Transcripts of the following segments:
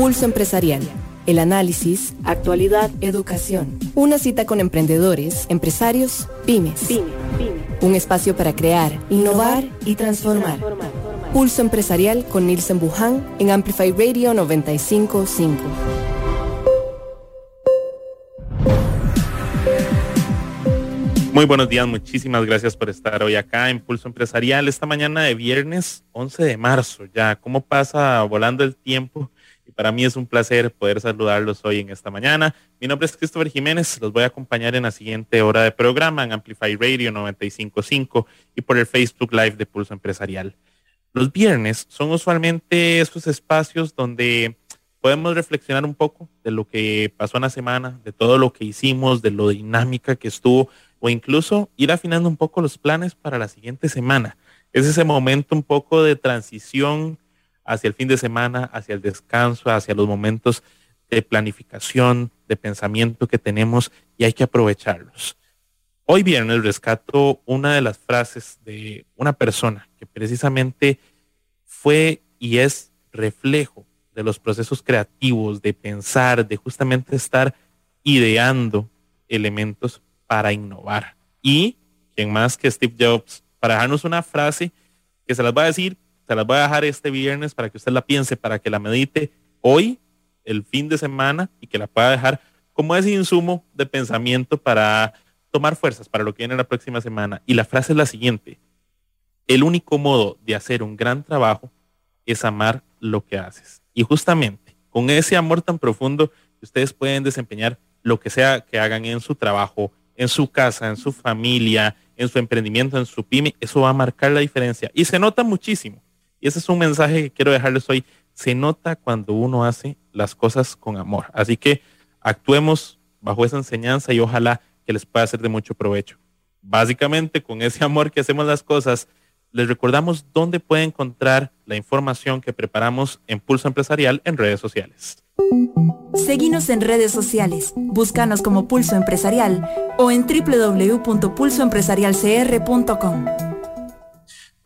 Pulso Empresarial. El análisis, actualidad, educación. Una cita con emprendedores, empresarios, pymes. Un espacio para crear, innovar y transformar. Pulso Empresarial con Nielsen Buján en Amplify Radio 955. Muy buenos días, muchísimas gracias por estar hoy acá en Pulso Empresarial esta mañana de viernes 11 de marzo. Ya, ¿cómo pasa volando el tiempo? Y para mí es un placer poder saludarlos hoy en esta mañana. Mi nombre es Christopher Jiménez, los voy a acompañar en la siguiente hora de programa en Amplify Radio 955 y por el Facebook Live de Pulso Empresarial. Los viernes son usualmente esos espacios donde podemos reflexionar un poco de lo que pasó en la semana, de todo lo que hicimos, de lo dinámica que estuvo o incluso ir afinando un poco los planes para la siguiente semana. Es ese momento un poco de transición hacia el fin de semana, hacia el descanso, hacia los momentos de planificación, de pensamiento que tenemos y hay que aprovecharlos. Hoy viernes rescato una de las frases de una persona que precisamente fue y es reflejo de los procesos creativos, de pensar, de justamente estar ideando elementos para innovar. Y, quien más que Steve Jobs, para dejarnos una frase que se las va a decir, se las voy a dejar este viernes para que usted la piense, para que la medite hoy, el fin de semana, y que la pueda dejar como ese insumo de pensamiento para tomar fuerzas para lo que viene la próxima semana. Y la frase es la siguiente. El único modo de hacer un gran trabajo es amar lo que haces. Y justamente con ese amor tan profundo, ustedes pueden desempeñar lo que sea que hagan en su trabajo, en su casa, en su familia, en su emprendimiento, en su pyme, eso va a marcar la diferencia. Y se nota muchísimo. Y ese es un mensaje que quiero dejarles hoy. Se nota cuando uno hace las cosas con amor. Así que actuemos bajo esa enseñanza y ojalá que les pueda ser de mucho provecho. Básicamente, con ese amor que hacemos las cosas, les recordamos dónde puede encontrar la información que preparamos en Pulso Empresarial en redes sociales. Seguimos en redes sociales, búscanos como Pulso Empresarial o en www.pulsoempresarialcr.com.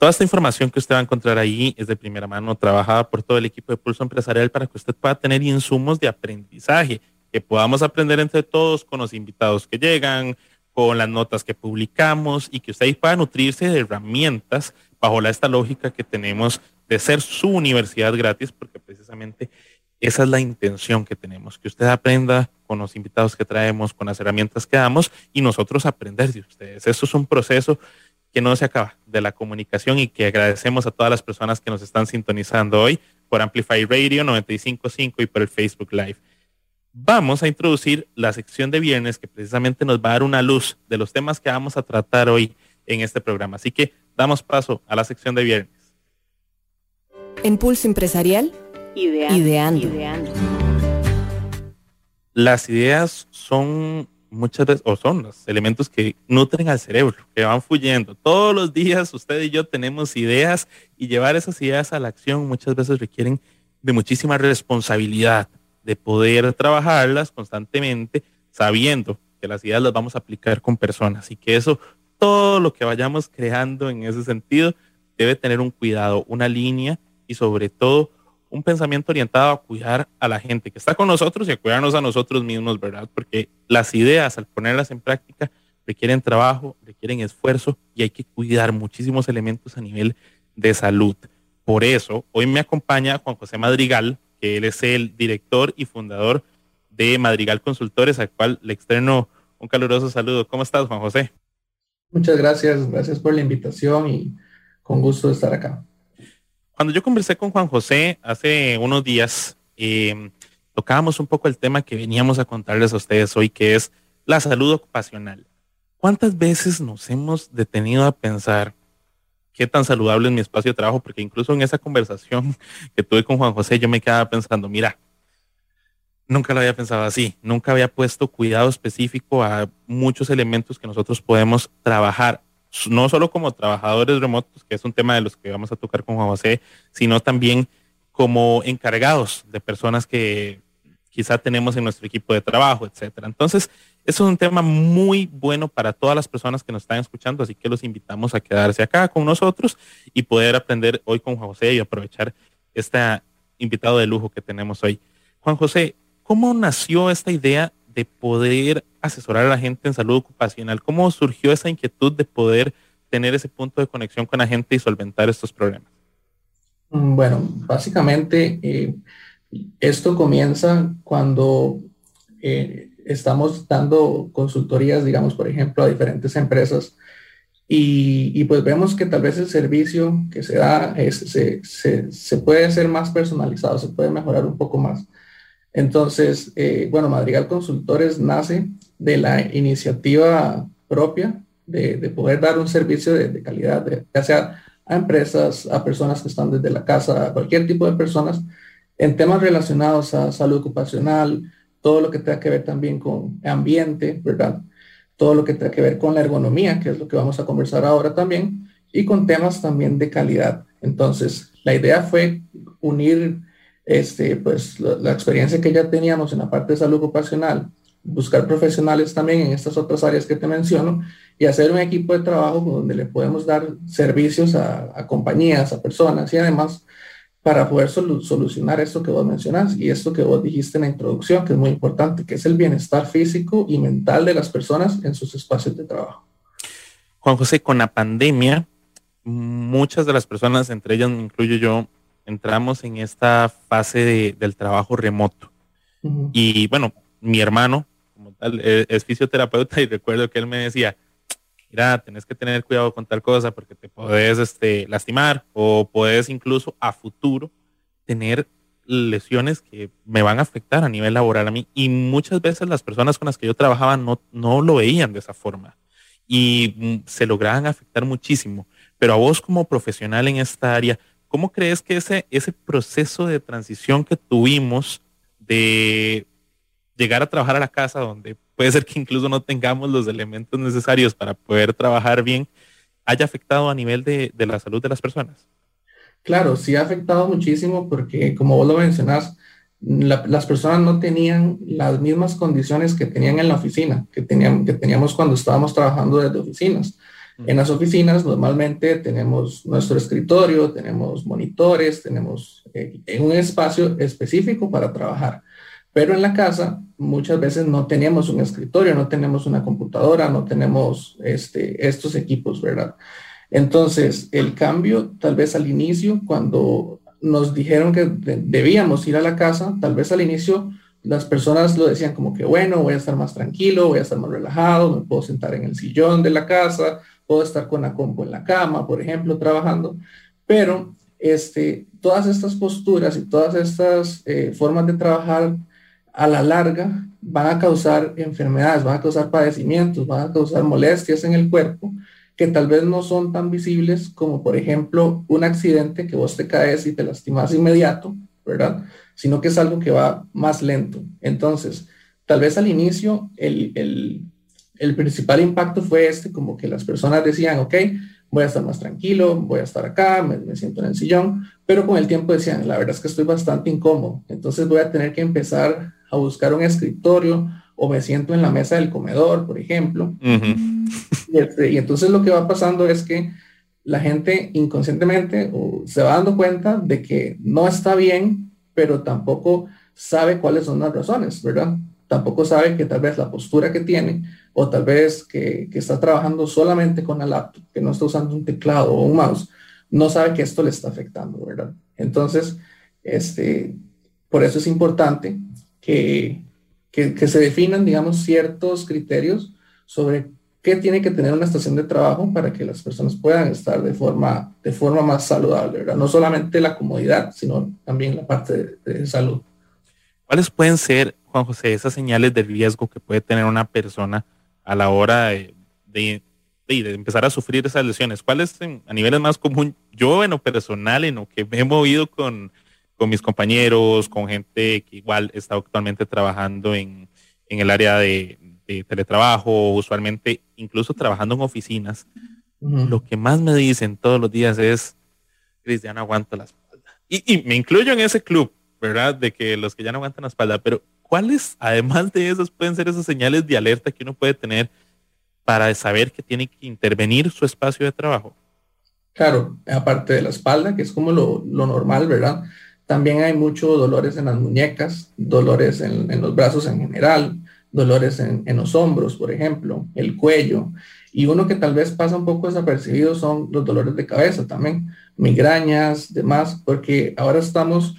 Toda esta información que usted va a encontrar ahí es de primera mano, trabajada por todo el equipo de Pulso Empresarial para que usted pueda tener insumos de aprendizaje, que podamos aprender entre todos con los invitados que llegan, con las notas que publicamos y que usted pueda nutrirse de herramientas bajo la, esta lógica que tenemos de ser su universidad gratis, porque precisamente esa es la intención que tenemos, que usted aprenda con los invitados que traemos, con las herramientas que damos y nosotros aprender de ustedes. Eso es un proceso que no se acaba de la comunicación y que agradecemos a todas las personas que nos están sintonizando hoy por Amplify Radio 955 y por el Facebook Live. Vamos a introducir la sección de viernes que precisamente nos va a dar una luz de los temas que vamos a tratar hoy en este programa. Así que damos paso a la sección de viernes. En Pulso Empresarial Ideando. Las ideas son muchas veces, o son los elementos que nutren al cerebro, que van fluyendo. Todos los días usted y yo tenemos ideas y llevar esas ideas a la acción muchas veces requieren de muchísima responsabilidad, de poder trabajarlas constantemente, sabiendo que las ideas las vamos a aplicar con personas y que eso, todo lo que vayamos creando en ese sentido, debe tener un cuidado, una línea y sobre todo un pensamiento orientado a cuidar a la gente que está con nosotros y a cuidarnos a nosotros mismos, ¿verdad? Porque las ideas, al ponerlas en práctica, requieren trabajo, requieren esfuerzo y hay que cuidar muchísimos elementos a nivel de salud. Por eso, hoy me acompaña Juan José Madrigal, que él es el director y fundador de Madrigal Consultores, al cual le externo un caluroso saludo. ¿Cómo estás, Juan José? Muchas gracias, gracias por la invitación y con gusto de estar acá. Cuando yo conversé con Juan José hace unos días, eh, tocábamos un poco el tema que veníamos a contarles a ustedes hoy, que es la salud ocupacional. ¿Cuántas veces nos hemos detenido a pensar qué tan saludable es mi espacio de trabajo? Porque incluso en esa conversación que tuve con Juan José, yo me quedaba pensando, mira, nunca lo había pensado así, nunca había puesto cuidado específico a muchos elementos que nosotros podemos trabajar no solo como trabajadores remotos, que es un tema de los que vamos a tocar con Juan José, sino también como encargados de personas que quizá tenemos en nuestro equipo de trabajo, etcétera. Entonces, eso es un tema muy bueno para todas las personas que nos están escuchando, así que los invitamos a quedarse acá con nosotros y poder aprender hoy con Juan José y aprovechar este invitado de lujo que tenemos hoy. Juan José, ¿cómo nació esta idea de poder asesorar a la gente en salud ocupacional? ¿Cómo surgió esa inquietud de poder tener ese punto de conexión con la gente y solventar estos problemas? Mm, bueno, básicamente eh, esto comienza cuando eh, estamos dando consultorías, digamos, por ejemplo, a diferentes empresas y, pues vemos que tal vez el servicio que se da se, se, puede hacer más personalizado, se puede mejorar un poco más. Entonces, eh, bueno, Madrigal Consultores nace de la iniciativa propia de, de poder dar un servicio de, calidad, ya sea a empresas, a personas que están desde la casa, a cualquier tipo de personas, en temas relacionados a salud ocupacional, todo lo que tenga que ver también con ambiente, ¿verdad? todo lo que tiene que ver con la ergonomía, que es lo que vamos a conversar ahora también, y con temas también de calidad. Entonces, la idea fue unir este, pues, la, experiencia que ya teníamos en la parte de salud ocupacional, buscar profesionales también en estas otras áreas que te menciono y hacer un equipo de trabajo donde le podemos dar servicios a, compañías, a personas y además para poder solucionar esto que vos mencionas y esto que vos dijiste en la introducción, que es muy importante, que es el bienestar físico y mental de las personas en sus espacios de trabajo. Juan José, con la pandemia, muchas de las personas, entre ellas me incluyo yo, entramos en esta fase del trabajo remoto. Y bueno, mi hermano, como tal, es, es fisioterapeuta y recuerdo que él me decía, mira, tenés que tener cuidado con tal cosa porque te puedes este, lastimar o puedes incluso a futuro tener lesiones que me van a afectar a nivel laboral a mí. Y muchas veces las personas con las que yo trabajaba no, no lo veían de esa forma y mm, se lograban afectar muchísimo. Pero a vos como profesional en esta área, ¿cómo crees que ese, ese proceso de transición que tuvimos de llegar a trabajar a la casa donde puede ser que incluso no tengamos los elementos necesarios para poder trabajar bien, haya afectado a nivel de, la salud de las personas. Claro, sí ha afectado muchísimo porque, como vos lo mencionás, las personas no tenían las mismas condiciones que tenían en la oficina, que, tenían, que teníamos cuando estábamos trabajando desde oficinas. En las oficinas normalmente tenemos nuestro escritorio, tenemos monitores, tenemos eh, un espacio específico para trabajar. Pero en la casa muchas veces no teníamos un escritorio, no tenemos una computadora, no tenemos este, estos equipos, ¿verdad? Entonces, el cambio, tal vez al inicio, cuando nos dijeron que debíamos ir a la casa, tal vez al inicio las personas lo decían como que, bueno, voy a estar más tranquilo, voy a estar más relajado, me puedo sentar en el sillón de la casa, puedo estar con la compu en la cama, por ejemplo, trabajando. Pero este, todas estas posturas y todas estas eh, formas de trabajar a la larga van a causar enfermedades, van a causar padecimientos, van a causar molestias en el cuerpo que tal vez no son tan visibles como por ejemplo un accidente que vos te caes y te lastimas inmediato, ¿verdad? Sino que es algo que va más lento. Entonces, tal vez al inicio el, el, el principal impacto fue este, como que las personas decían, ok, voy a estar más tranquilo, voy a estar acá, me, siento en el sillón, pero con el tiempo decían, la verdad es que estoy bastante incómodo, entonces voy a tener que empezar a buscar un escritorio o me siento en la mesa del comedor, por ejemplo. Este, y, entonces lo que va pasando es que la gente inconscientemente se va dando cuenta de que no está bien, pero tampoco sabe cuáles son las razones, ¿verdad? Tampoco sabe que tal vez la postura que tiene o tal vez que, que está trabajando solamente con el laptop, que no está usando un teclado o un mouse, no sabe que esto le está afectando, ¿verdad? Entonces, este, por eso es importante que, que, se definan, digamos, ciertos criterios sobre qué tiene que tener una estación de trabajo para que las personas puedan estar de forma, de forma más saludable, ¿verdad? No solamente la comodidad, sino también la parte de, salud. ¿Cuáles pueden ser, Juan José, esas señales de riesgo que puede tener una persona a la hora de, de, empezar a sufrir esas lesiones? ¿Cuáles a niveles más común? Yo en lo personal, en lo que me he movido con con mis compañeros, con gente que igual está actualmente trabajando en, en el área de, teletrabajo, usualmente incluso trabajando en oficinas, lo que más me dicen todos los días es, Cristian, aguanto la espalda. Y, y, me incluyo en ese club, ¿verdad? De que los que ya no aguantan la espalda, pero ¿cuáles, además de esas, pueden ser esas señales de alerta que uno puede tener para saber que tiene que intervenir su espacio de trabajo? Claro, aparte de la espalda, que es como lo, normal, ¿verdad? también hay muchos dolores en las muñecas, dolores en, los brazos en general, dolores en, en, los hombros, por ejemplo, el cuello. Y uno que tal vez pasa un poco desapercibido son los dolores de cabeza también, migrañas, demás, porque ahora estamos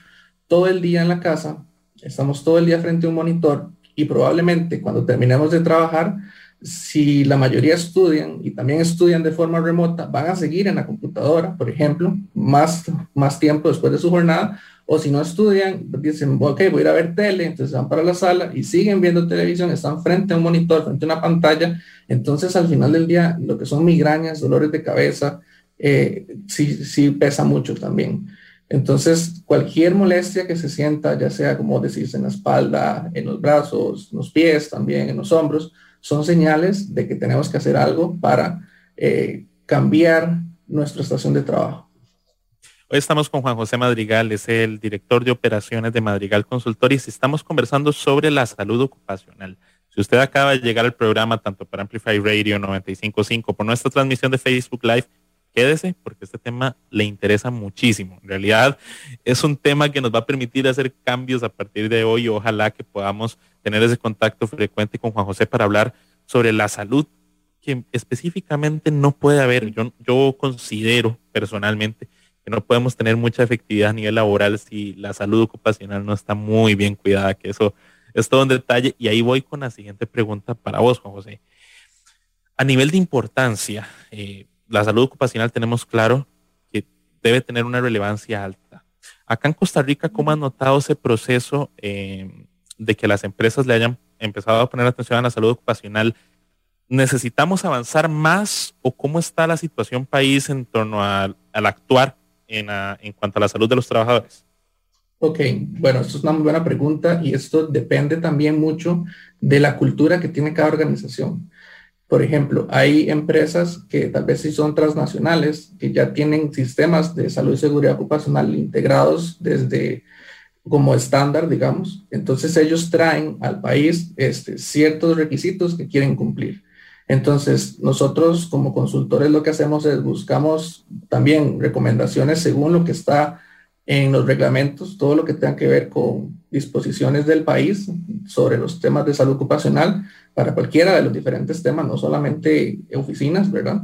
todo el día en la casa, estamos todo el día frente a un monitor y probablemente cuando terminemos de trabajar, si la mayoría estudian y también estudian de forma remota, van a seguir en la computadora, por ejemplo, más, más tiempo después de su jornada, o si no estudian, dicen, ok, voy a ir a ver tele, entonces van para la sala y siguen viendo televisión, están frente a un monitor, frente a una pantalla, entonces al final del día lo que son migrañas, dolores de cabeza, eh, sí, sí pesa mucho también. Entonces, cualquier molestia que se sienta, ya sea como decís en la espalda, en los brazos, en los pies, también en los hombros, son señales de que tenemos que hacer algo para eh, cambiar nuestra estación de trabajo. Hoy estamos con Juan José Madrigal, es el director de operaciones de Madrigal Consultores y estamos conversando sobre la salud ocupacional. Si usted acaba de llegar al programa, tanto para Amplify Radio 95.5, por nuestra transmisión de Facebook Live, quédese porque este tema le interesa muchísimo. En realidad es un tema que nos va a permitir hacer cambios a partir de hoy. Ojalá que podamos tener ese contacto frecuente con Juan José para hablar sobre la salud que específicamente no puede haber. Yo, yo considero personalmente que no podemos tener mucha efectividad a nivel laboral si la salud ocupacional no está muy bien cuidada, que eso es todo un detalle. Y ahí voy con la siguiente pregunta para vos, Juan José. A nivel de importancia, eh, la salud ocupacional tenemos claro que debe tener una relevancia alta. Acá en Costa Rica, ¿cómo han notado ese proceso eh, de que las empresas le hayan empezado a poner atención a la salud ocupacional? ¿Necesitamos avanzar más o cómo está la situación país en torno al actuar en, en cuanto a la salud de los trabajadores? Ok, bueno, esto es una muy buena pregunta y esto depende también mucho de la cultura que tiene cada organización. Por ejemplo, hay empresas que tal vez sí son transnacionales, que ya tienen sistemas de salud y seguridad ocupacional integrados desde como estándar, digamos. Entonces ellos traen al país este, ciertos requisitos que quieren cumplir. Entonces nosotros como consultores lo que hacemos es buscamos también recomendaciones según lo que está en los reglamentos, todo lo que tenga que ver con disposiciones del país sobre los temas de salud ocupacional para cualquiera de los diferentes temas, no solamente oficinas, ¿verdad?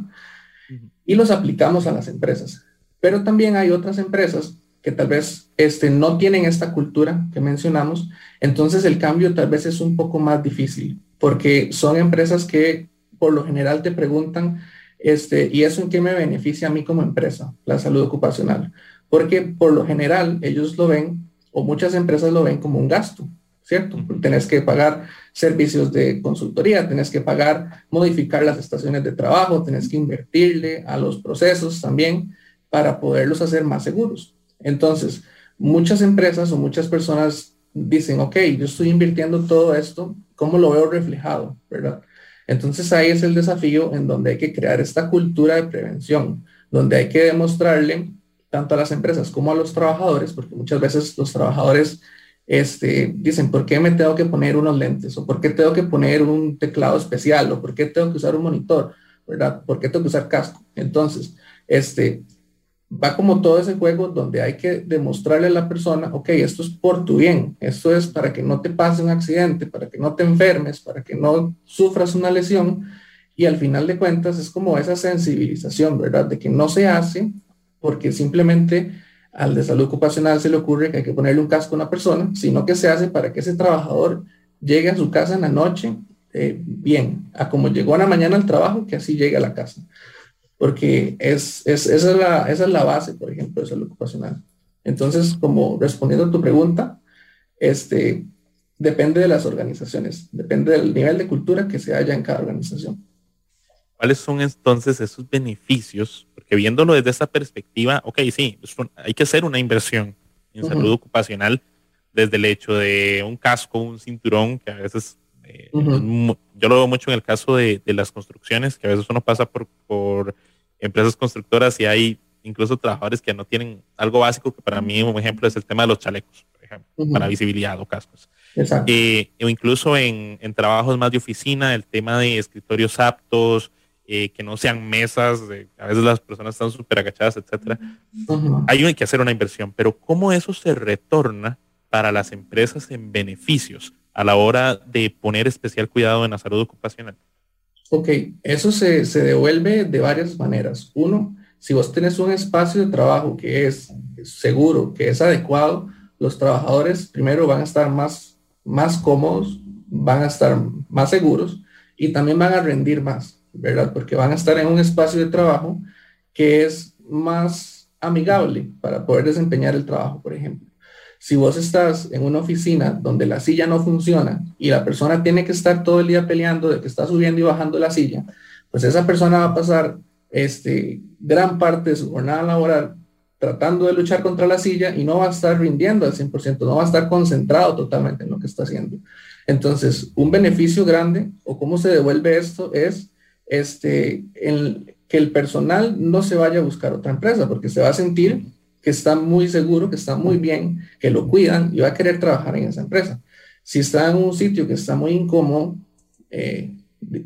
Y los aplicamos a las empresas. Pero también hay otras empresas que tal vez este, no tienen esta cultura que mencionamos, entonces el cambio tal vez es un poco más difícil, porque son empresas que por lo general te preguntan, este, ¿y eso en qué me beneficia a mí como empresa, la salud ocupacional? Porque por lo general ellos lo ven, o muchas empresas lo ven como un gasto, ¿cierto? Tenés que pagar servicios de consultoría, tenés que pagar, modificar las estaciones de trabajo, tenés que invertirle a los procesos también para poderlos hacer más seguros. Entonces, muchas empresas o muchas personas dicen, ok, yo estoy invirtiendo todo esto, ¿cómo lo veo reflejado? ¿Verdad? Entonces ahí es el desafío en donde hay que crear esta cultura de prevención, donde hay que demostrarle tanto a las empresas como a los trabajadores, porque muchas veces los trabajadores este, dicen, ¿por qué me tengo que poner unos lentes? ¿O por qué tengo que poner un teclado especial? ¿O por qué tengo que usar un monitor? ¿Verdad? ¿Por qué tengo que usar casco? Entonces, este, va como todo ese juego donde hay que demostrarle a la persona, ok, esto es por tu bien, esto es para que no te pase un accidente, para que no te enfermes, para que no sufras una lesión. Y al final de cuentas es como esa sensibilización, ¿verdad? De que no se hace porque simplemente al de salud ocupacional se le ocurre que hay que ponerle un casco a una persona, sino que se hace para que ese trabajador llegue a su casa en la noche eh, bien, a como llegó en la mañana al trabajo, que así llegue a la casa. Porque es, es, esa, es la, esa es la base, por ejemplo, de salud ocupacional. Entonces, como respondiendo a tu pregunta, este, depende de las organizaciones, depende del nivel de cultura que se haya en cada organización. ¿Cuáles son entonces esos beneficios? Porque viéndolo desde esa perspectiva, ok, sí, hay que hacer una inversión en salud ocupacional desde el hecho de un casco, un cinturón, que a veces, eh, yo lo veo mucho en el caso de, las construcciones, que a veces uno pasa por, por empresas constructoras y hay incluso trabajadores que no tienen algo básico, que para mí un ejemplo es el tema de los chalecos, por ejemplo, para visibilidad o cascos. Eh, o incluso en, en, trabajos más de oficina, el tema de escritorios aptos, eh, que no sean mesas, a veces las personas están súper agachadas, etcétera. Hay que hacer una inversión, pero ¿cómo eso se retorna para las empresas en beneficios a la hora de poner especial cuidado en la salud ocupacional? Ok, eso se, se devuelve de varias maneras. Uno, si vos tenés un espacio de trabajo que es seguro, que es adecuado, los trabajadores primero van a estar más, más cómodos, van a estar más seguros y también van a rendir más. ¿Verdad? Porque van a estar en un espacio de trabajo que es más amigable para poder desempeñar el trabajo, por ejemplo. Si vos estás en una oficina donde la silla no funciona y la persona tiene que estar todo el día peleando de que está subiendo y bajando la silla, pues esa persona va a pasar este, gran parte de su jornada laboral tratando de luchar contra la silla y no va a estar rindiendo al 100%, no va a estar concentrado totalmente en lo que está haciendo. Entonces, un beneficio grande o cómo se devuelve esto es este, que el personal no se vaya a buscar otra empresa porque se va a sentir que está muy seguro, que está muy bien, que lo cuidan y va a querer trabajar en esa empresa. Si está en un sitio que está muy incómodo, eh,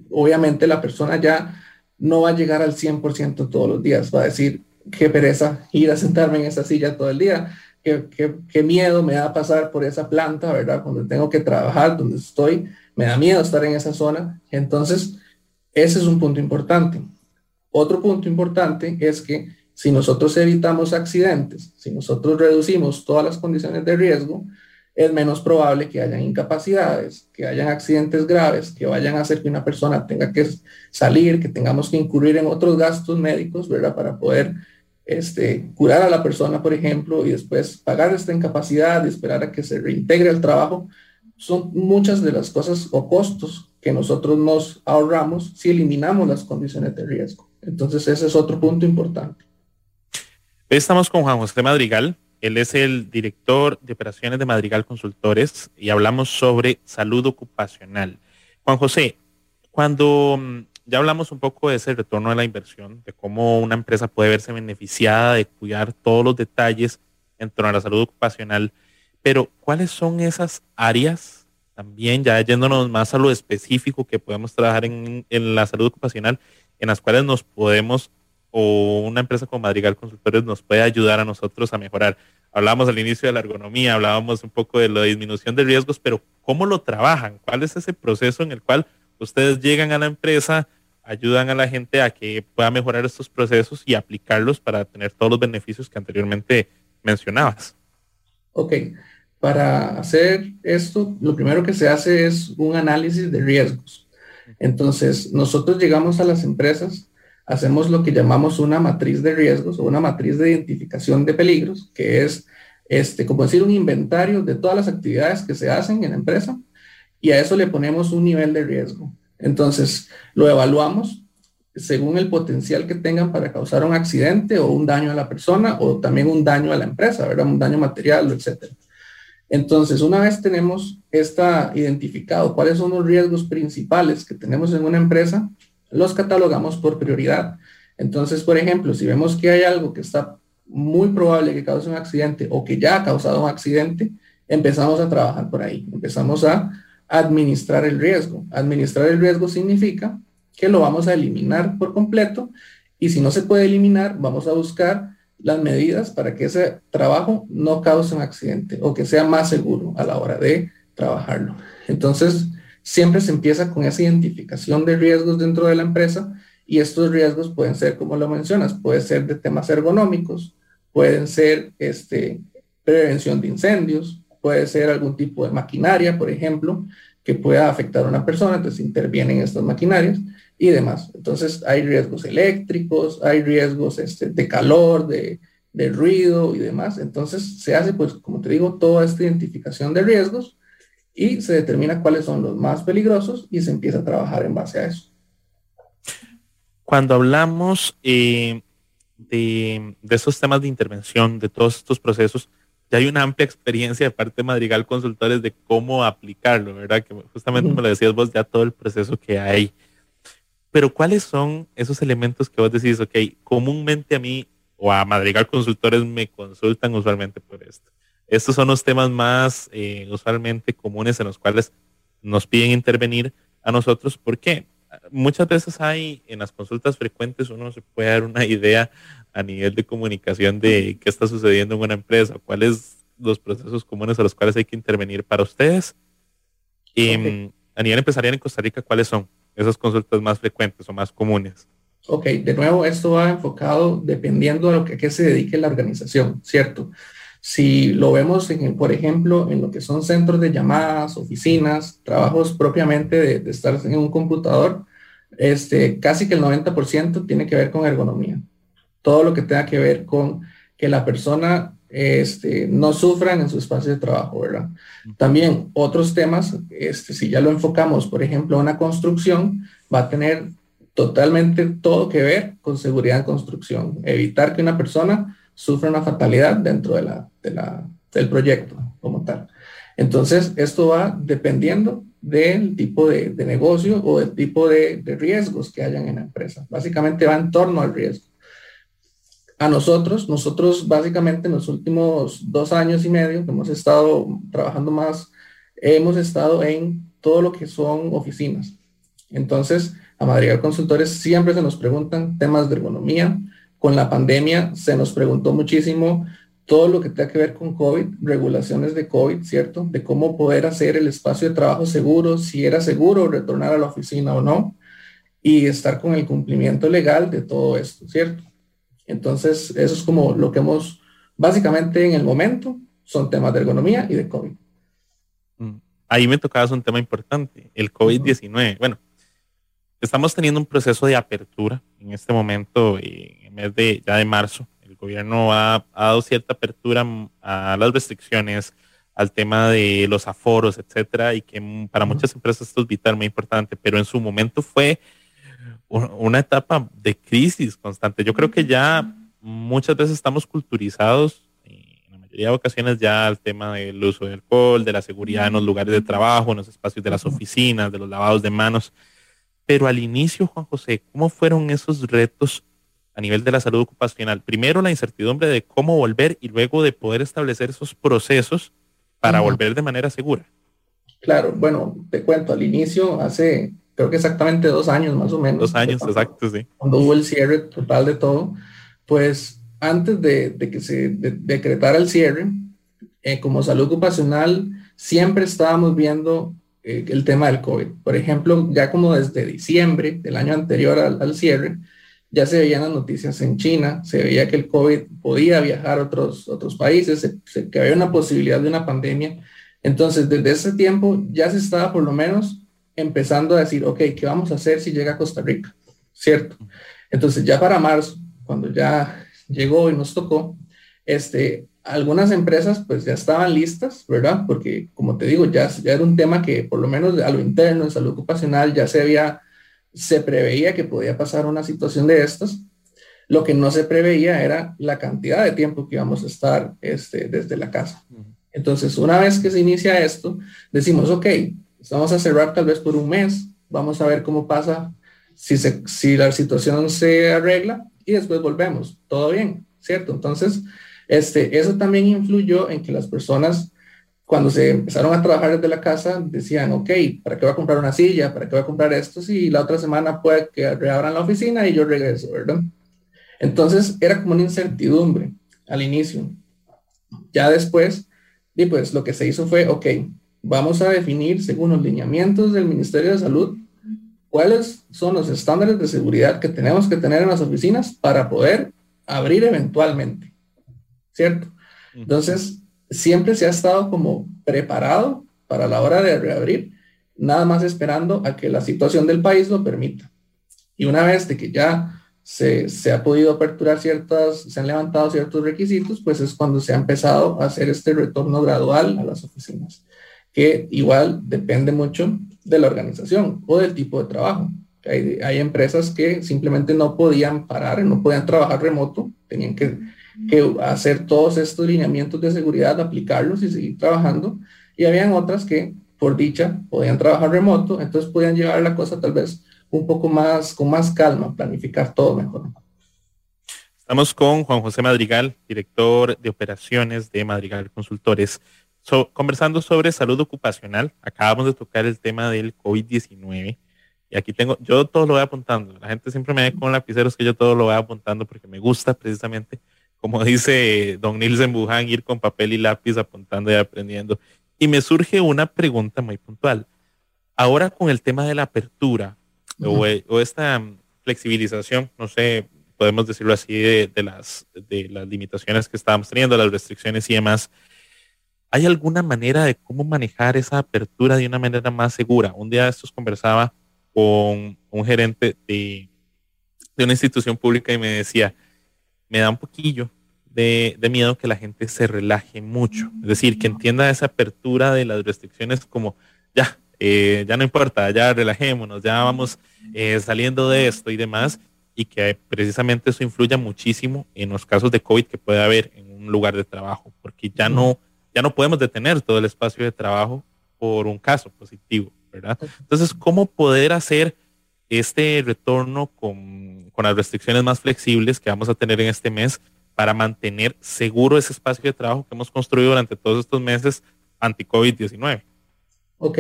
obviamente la persona ya no va a llegar al 100% todos los días, va a decir, qué pereza ir a sentarme en esa silla todo el día, qué, qué, qué miedo me da pasar por esa planta, ¿verdad? Cuando tengo que trabajar, donde estoy, me da miedo estar en esa zona. Entonces, ese es un punto importante. Otro punto importante es que si nosotros evitamos accidentes, si nosotros reducimos todas las condiciones de riesgo, es menos probable que hayan incapacidades, que hayan accidentes graves, que vayan a hacer que una persona tenga que salir, que tengamos que incurrir en otros gastos médicos, ¿verdad? Para poder este, curar a la persona, por ejemplo, y después pagar esta incapacidad y esperar a que se reintegre al trabajo. Son muchas de las cosas o costos que nosotros nos ahorramos si eliminamos las condiciones de riesgo. Entonces ese es otro punto importante. Estamos con Juan José Madrigal. Él es el director de operaciones de Madrigal Consultores y hablamos sobre salud ocupacional. Juan José, cuando mm, ya hablamos un poco de ese retorno a la inversión, de cómo una empresa puede verse beneficiada de cuidar todos los detalles en torno a la salud ocupacional, pero ¿cuáles son esas áreas también ya yéndonos más a lo específico que podemos trabajar en, la salud ocupacional, en las cuales nos podemos, o una empresa como Madrigal Consultores nos puede ayudar a nosotros a mejorar. Hablábamos al inicio de la ergonomía, hablábamos un poco de la disminución de riesgos, pero ¿cómo lo trabajan? ¿Cuál es ese proceso en el cual ustedes llegan a la empresa, ayudan a la gente a que pueda mejorar estos procesos y aplicarlos para tener todos los beneficios que anteriormente mencionabas? Ok. Para hacer esto, lo primero que se hace es un análisis de riesgos. Entonces, nosotros llegamos a las empresas, hacemos lo que llamamos una matriz de riesgos o una matriz de identificación de peligros, que es, este, como decir, un inventario de todas las actividades que se hacen en la empresa y a eso le ponemos un nivel de riesgo. Entonces, lo evaluamos según el potencial que tengan para causar un accidente o un daño a la persona o también un daño a la empresa, ¿verdad? Un daño material, etcétera. Entonces, una vez tenemos esta identificado cuáles son los riesgos principales que tenemos en una empresa, los catalogamos por prioridad. Entonces, por ejemplo, si vemos que hay algo que está muy probable que cause un accidente o que ya ha causado un accidente, empezamos a trabajar por ahí, empezamos a administrar el riesgo. Administrar el riesgo significa que lo vamos a eliminar por completo y si no se puede eliminar, vamos a buscar las medidas para que ese trabajo no cause un accidente o que sea más seguro a la hora de trabajarlo. Entonces, siempre se empieza con esa identificación de riesgos dentro de la empresa y estos riesgos pueden ser, como lo mencionas, puede ser de temas ergonómicos, pueden ser este, prevención de incendios, puede ser algún tipo de maquinaria, por ejemplo, que pueda afectar a una persona, entonces intervienen estas maquinarias y demás. Entonces hay riesgos eléctricos, hay riesgos este, de calor, de, de, ruido y demás. Entonces se hace, pues, como te digo, toda esta identificación de riesgos y se determina cuáles son los más peligrosos y se empieza a trabajar en base a eso. Cuando hablamos eh, de, de esos temas de intervención, de todos estos procesos, ya hay una amplia experiencia de parte de Madrigal Consultores de cómo aplicarlo, ¿verdad? Que justamente me lo decías vos, ya todo el proceso que hay. Pero ¿cuáles son esos elementos que vos decís, ok, comúnmente a mí o a Madrigal Consultores me consultan usualmente por esto? Estos son los temas más eh, usualmente comunes en los cuales nos piden intervenir a nosotros. ¿Por qué? muchas veces hay en las consultas frecuentes uno se puede dar una idea a nivel de comunicación de qué está sucediendo en una empresa, cuáles los procesos comunes a los cuales hay que intervenir para ustedes. Y a nivel empresarial en Costa Rica, ¿cuáles son esas consultas más frecuentes o más comunes? Ok, de nuevo, esto va enfocado dependiendo de lo que, a se dedique la organización, ¿cierto? Si lo vemos, en, por ejemplo, en lo que son centros de llamadas, oficinas, trabajos propiamente de, de estar en un computador, este, casi que el 90% tiene que ver con ergonomía todo lo que tenga que ver con que la persona este, no sufran en su espacio de trabajo, ¿verdad? También otros temas, este, si ya lo enfocamos, por ejemplo, una construcción, va a tener totalmente todo que ver con seguridad en construcción, evitar que una persona sufra una fatalidad dentro de la, del proyecto como tal. Entonces, esto va dependiendo del tipo de, negocio o del tipo de, de riesgos que hayan en la empresa. Básicamente va en torno al riesgo a nosotros, nosotros básicamente en los últimos dos años y medio que hemos estado trabajando más, hemos estado en todo lo que son oficinas. Entonces, a Madrigal Consultores siempre se nos preguntan temas de ergonomía. Con la pandemia se nos preguntó muchísimo todo lo que tenga que ver con COVID, regulaciones de COVID, ¿cierto? De cómo poder hacer el espacio de trabajo seguro, si era seguro retornar a la oficina o no, y estar con el cumplimiento legal de todo esto, ¿cierto? Entonces, eso es como lo que hemos, básicamente en el momento, son temas de ergonomía y de COVID. Mm. Ahí me tocaba un tema importante, el COVID-19. Bueno, estamos teniendo un proceso de apertura en este momento, en el mes de, ya de marzo. El gobierno ha, dado cierta apertura a las restricciones, al tema de los aforos, etcétera, y que para muchas empresas esto es vital, muy importante, pero en su momento fue una etapa de crisis constante. Yo creo que ya muchas veces estamos culturizados, en la mayoría de ocasiones ya al tema del uso del alcohol, de la seguridad en los lugares de trabajo, en los espacios de las oficinas, de los lavados de manos. Pero al inicio, Juan José, ¿cómo fueron esos retos a nivel de la salud ocupacional? Primero la incertidumbre de cómo volver y luego de poder establecer esos procesos para volver de manera segura. Claro, bueno, te cuento, al inicio, hace creo que exactamente dos años más o menos. Dos años, exacto, sí. Cuando hubo el cierre total de todo, pues antes de, que se decretara el cierre, eh, como salud ocupacional, siempre estábamos viendo eh, el tema del COVID. Por ejemplo, ya como desde diciembre del año anterior al, cierre, ya se veían las noticias en China, se veía que el COVID podía viajar a otros, otros países, que había una posibilidad de una pandemia. Entonces, desde ese tiempo ya se estaba por lo menos empezando a decir, ok, ¿qué vamos a hacer si llega a Costa Rica? ¿Cierto? Entonces ya para marzo, cuando ya llegó y nos tocó, este, algunas empresas pues ya estaban listas, ¿verdad? Porque como te digo, ya, ya era un tema que por lo menos a lo interno, en salud ocupacional, ya se había, se preveía que podía pasar una situación de estas. Lo que no se preveía era la cantidad de tiempo que íbamos a estar este, desde la casa. Entonces, una vez que se inicia esto, decimos, ok, vamos a cerrar tal vez por un mes, vamos a ver cómo pasa, si, la situación se arregla y después volvemos, todo bien, ¿cierto? Entonces, este, eso también influyó en que las personas, cuando se empezaron a trabajar desde la casa, decían, ok, ¿para qué voy a comprar una silla? ¿Para qué voy a comprar esto? Si la otra semana puede que reabran la oficina y yo regreso, ¿verdad? Entonces, era como una incertidumbre al inicio. Ya después, y pues lo que se hizo fue, ok, vamos a definir, según los lineamientos del Ministerio de Salud, cuáles son los estándares de seguridad que tenemos que tener en las oficinas para poder abrir eventualmente, ¿cierto? Entonces, siempre se ha estado como preparado para la hora de reabrir, nada más esperando a que la situación del país lo permita. Y una vez de que ya se, se, ha podido aperturar ciertas, se han levantado ciertos requisitos, pues es cuando se ha empezado a hacer este retorno gradual a las oficinas que igual depende mucho de la organización o del tipo de trabajo. Hay, hay empresas que simplemente no podían parar, no podían trabajar remoto, tenían que, que, hacer todos estos lineamientos de seguridad, aplicarlos y seguir trabajando. Y habían otras que, por dicha, podían trabajar remoto, entonces podían llevar la cosa tal vez un poco más, con más calma, planificar todo mejor. Estamos con Juan José Madrigal, director de operaciones de Madrigal Consultores conversando sobre salud ocupacional, acabamos de tocar el tema del COVID-19 Y aquí tengo, yo todo lo voy apuntando. La gente siempre me ve con lapiceros que yo todo lo voy apuntando porque me gusta precisamente, como dice don Nielsen Buján, ir con papel y lápiz apuntando y aprendiendo. Y me surge una pregunta muy puntual. Ahora con el tema de la apertura o, esta flexibilización, no sé, podemos decirlo así, de, las, de las limitaciones que estábamos teniendo, las restricciones y demás, ¿hay alguna manera de cómo manejar esa apertura de una manera más segura? Un día de estos conversaba con un gerente de, una institución pública y me decía, me da un poquillo de, de, miedo que la gente se relaje mucho. Es decir, que entienda esa apertura de las restricciones como, ya, eh, ya no importa, ya relajémonos, ya vamos eh, saliendo de esto y demás, y que precisamente eso influya muchísimo en los casos de COVID que puede haber en un lugar de trabajo, porque ya no, ya no podemos detener todo el espacio de trabajo por un caso positivo, ¿verdad? Entonces, ¿cómo poder hacer este retorno con, con las restricciones más flexibles que vamos a tener en este mes para mantener seguro ese espacio de trabajo que hemos construido durante todos estos meses anti-COVID-19? Ok.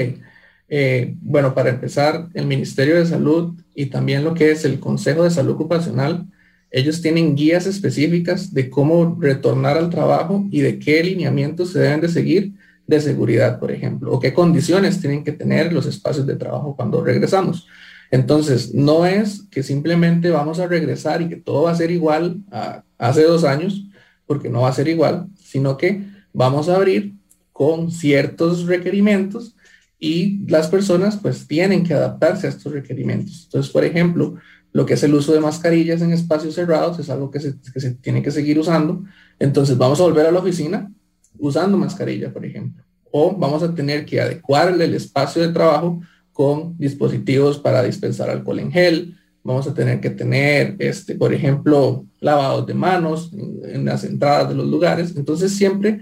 Eh, bueno, para empezar, el Ministerio de Salud y también lo que es el Consejo de Salud Ocupacional, ellos tienen guías específicas de cómo retornar al trabajo y de qué lineamientos se deben de seguir de seguridad, por ejemplo, o qué condiciones tienen que tener los espacios de trabajo cuando regresamos. Entonces, no es que simplemente vamos a regresar y que todo va a ser igual a hace dos años, porque no va a ser igual, sino que vamos a abrir con ciertos requerimientos y las personas pues tienen que adaptarse a estos requerimientos. Entonces, por ejemplo, lo que es el uso de mascarillas en espacios cerrados es algo que se, tiene que seguir usando. Entonces, vamos a volver a la oficina usando mascarilla, por ejemplo. O vamos a tener que adecuarle el espacio de trabajo con dispositivos para dispensar alcohol en gel. Vamos a tener que tener, este, por ejemplo, lavados de manos en, en las entradas de los lugares. Entonces, siempre,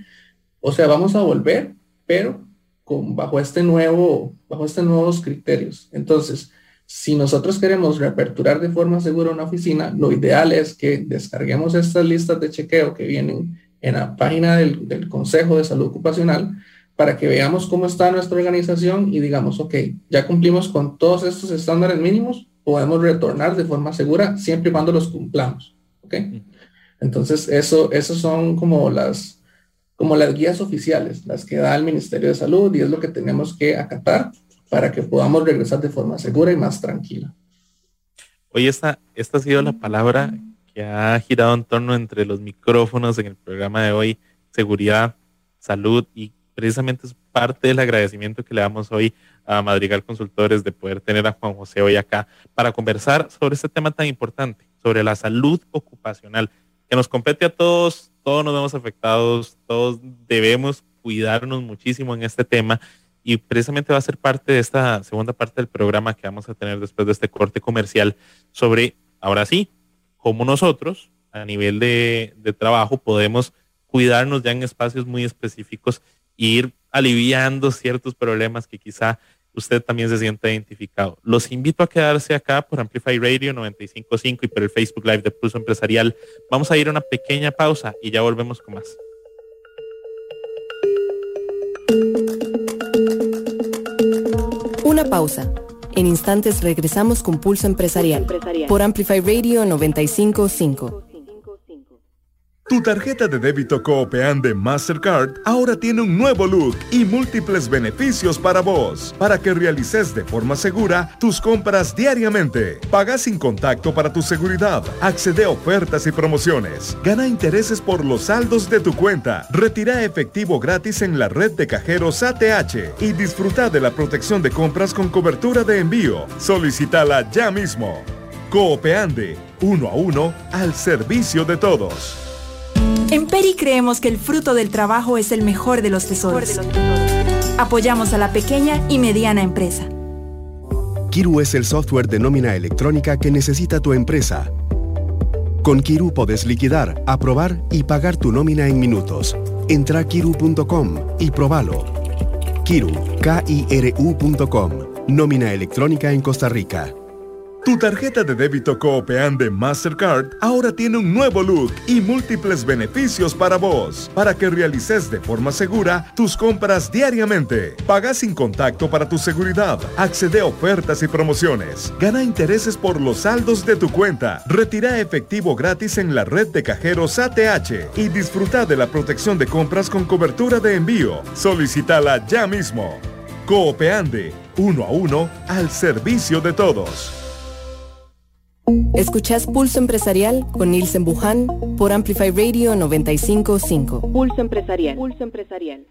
o sea, vamos a volver, pero con, bajo, este nuevo, bajo estos nuevos criterios. Entonces, si nosotros queremos reaperturar de forma segura una oficina, lo ideal es que descarguemos estas listas de chequeo que vienen en la página del, del Consejo de Salud Ocupacional para que veamos cómo está nuestra organización y digamos, ok, ya cumplimos con todos estos estándares mínimos, podemos retornar de forma segura siempre y cuando los cumplamos. ¿ok? Entonces, eso, eso son como las, como las guías oficiales, las que da el Ministerio de Salud y es lo que tenemos que acatar para que podamos regresar de forma segura y más tranquila. Hoy esta, esta ha sido la palabra que ha girado en torno entre los micrófonos en el programa de hoy, seguridad, salud y precisamente es parte del agradecimiento que le damos hoy a Madrigal Consultores de poder tener a Juan José hoy acá para conversar sobre este tema tan importante, sobre la salud ocupacional, que nos compete a todos todos nos vemos afectados, todos debemos cuidarnos muchísimo en este tema y precisamente va a ser parte de esta segunda parte del programa que vamos a tener después de este corte comercial sobre, ahora sí, cómo nosotros a nivel de, trabajo podemos cuidarnos ya en espacios muy específicos e ir aliviando ciertos problemas que quizá usted también se sienta identificado. Los invito a quedarse acá por Amplify Radio 955 y por el Facebook Live de Pulso Empresarial. Vamos a ir a una pequeña pausa y ya volvemos con más. Una pausa. En instantes regresamos con Pulso Empresarial, por Amplify Radio 955. Tu tarjeta de débito Coopean de Mastercard ahora tiene un nuevo look y múltiples beneficios para vos, para que realices de forma segura tus compras diariamente. Paga sin contacto para tu seguridad, accede a ofertas y promociones, gana intereses por los saldos de tu cuenta, retira efectivo gratis en la red de cajeros ATH y disfruta de la protección de compras con cobertura de envío. Solicítala ya mismo. Coopeande, uno a uno, al servicio de todos. En Peri creemos que el fruto del trabajo es el mejor de los tesoros. Apoyamos a la pequeña y mediana empresa. Kiru es el software de nómina electrónica que necesita tu empresa. Con Kiru puedes liquidar, aprobar y pagar tu nómina en minutos. Entra a kiru.com y probalo. Kiru, K-I-R-U.com. Nómina electrónica en Costa Rica. Tu tarjeta de débito Coopean de Mastercard ahora tiene un nuevo look y múltiples beneficios para vos, para que realices de forma segura tus compras diariamente. Paga sin contacto para tu seguridad, accede a ofertas y promociones, gana intereses por los saldos de tu cuenta, retira efectivo gratis en la red de cajeros ATH y disfruta de la protección de compras con cobertura de envío. Solicítala ya mismo. Coopeande, uno a uno, al servicio de todos. Escuchás Pulso Empresarial con Nielsen Buján por Amplify Radio 955. Pulso Empresarial. Pulso Empresarial.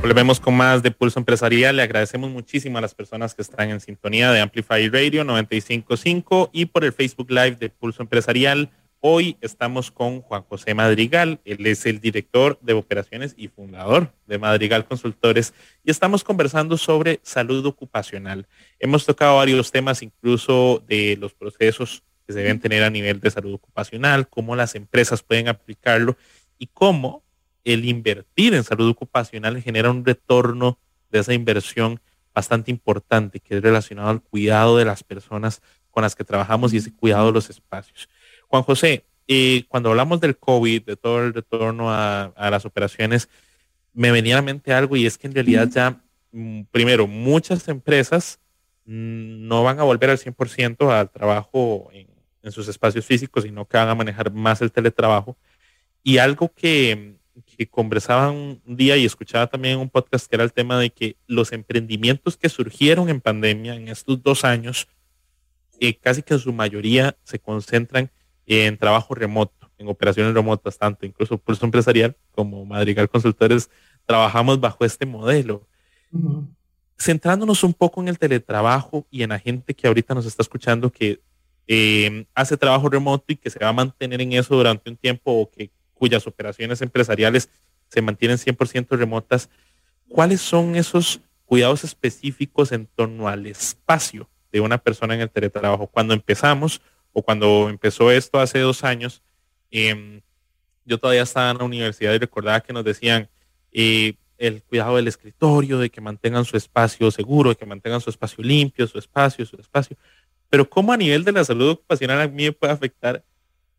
Volvemos con más de Pulso Empresarial. Le agradecemos muchísimo a las personas que están en sintonía de Amplify Radio 955 y por el Facebook Live de Pulso Empresarial. Hoy estamos con Juan José Madrigal. Él es el director de operaciones y fundador de Madrigal Consultores y estamos conversando sobre salud ocupacional. Hemos tocado varios temas, incluso de los procesos que se deben tener a nivel de salud ocupacional, cómo las empresas pueden aplicarlo y cómo el invertir en salud ocupacional genera un retorno de esa inversión bastante importante que es relacionado al cuidado de las personas con las que trabajamos y ese cuidado de los espacios. Juan José, cuando hablamos del COVID, de todo el retorno a, las operaciones, me venía a la mente algo y es que en realidad ya, mm, primero, muchas empresas mm, no van a volver al 100% al trabajo en, sus espacios físicos, sino que van a manejar más el teletrabajo. Y algo que, que conversaba un día y escuchaba también en un podcast que era el tema de que los emprendimientos que surgieron en pandemia en estos dos años, eh, casi que en su mayoría se concentran en trabajo remoto, en operaciones remotas, tanto incluso Pulso Empresarial como Madrigal Consultores, trabajamos bajo este modelo. Centrándonos un poco en el teletrabajo y en la gente que ahorita nos está escuchando que eh, hace trabajo remoto y que se va a mantener en eso durante un tiempo o que cuyas operaciones empresariales se mantienen 100% remotas, ¿cuáles son esos cuidados específicos en torno al espacio de una persona en el teletrabajo? Cuando empezamos, o cuando empezó esto hace dos años, em, yo todavía estaba en la universidad y recordaba que nos decían eh, el cuidado del escritorio, de que mantengan su espacio seguro, de que mantengan su espacio limpio, su espacio, su espacio. Pero cómo a nivel de la salud ocupacional a mí me puede afectar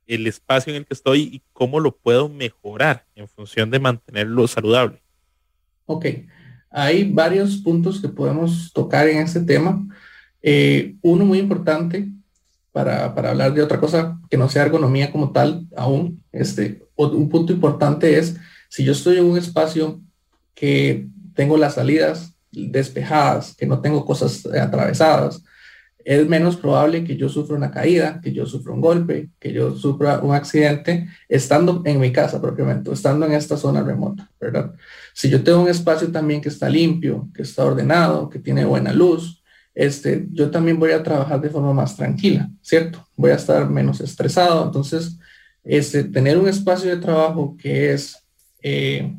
el espacio en el que estoy y cómo lo puedo mejorar en función de mantenerlo saludable. Ok, hay varios puntos que podemos tocar en este tema. Eh, uno muy importante para, hablar de otra cosa que no sea ergonomía como tal aún. Este, un punto importante es, si yo estoy en un espacio que tengo las salidas despejadas, que no tengo cosas atravesadas, es menos probable que yo sufra una caída, que yo sufra un golpe, que yo sufra un accidente estando en mi casa propiamente, estando en esta zona remota, ¿verdad? Si yo tengo un espacio también que está limpio, que está ordenado, que tiene buena luz, este, yo también voy a trabajar de forma más tranquila, ¿cierto? Voy a estar menos estresado. Entonces, este, tener un espacio de trabajo que es eh,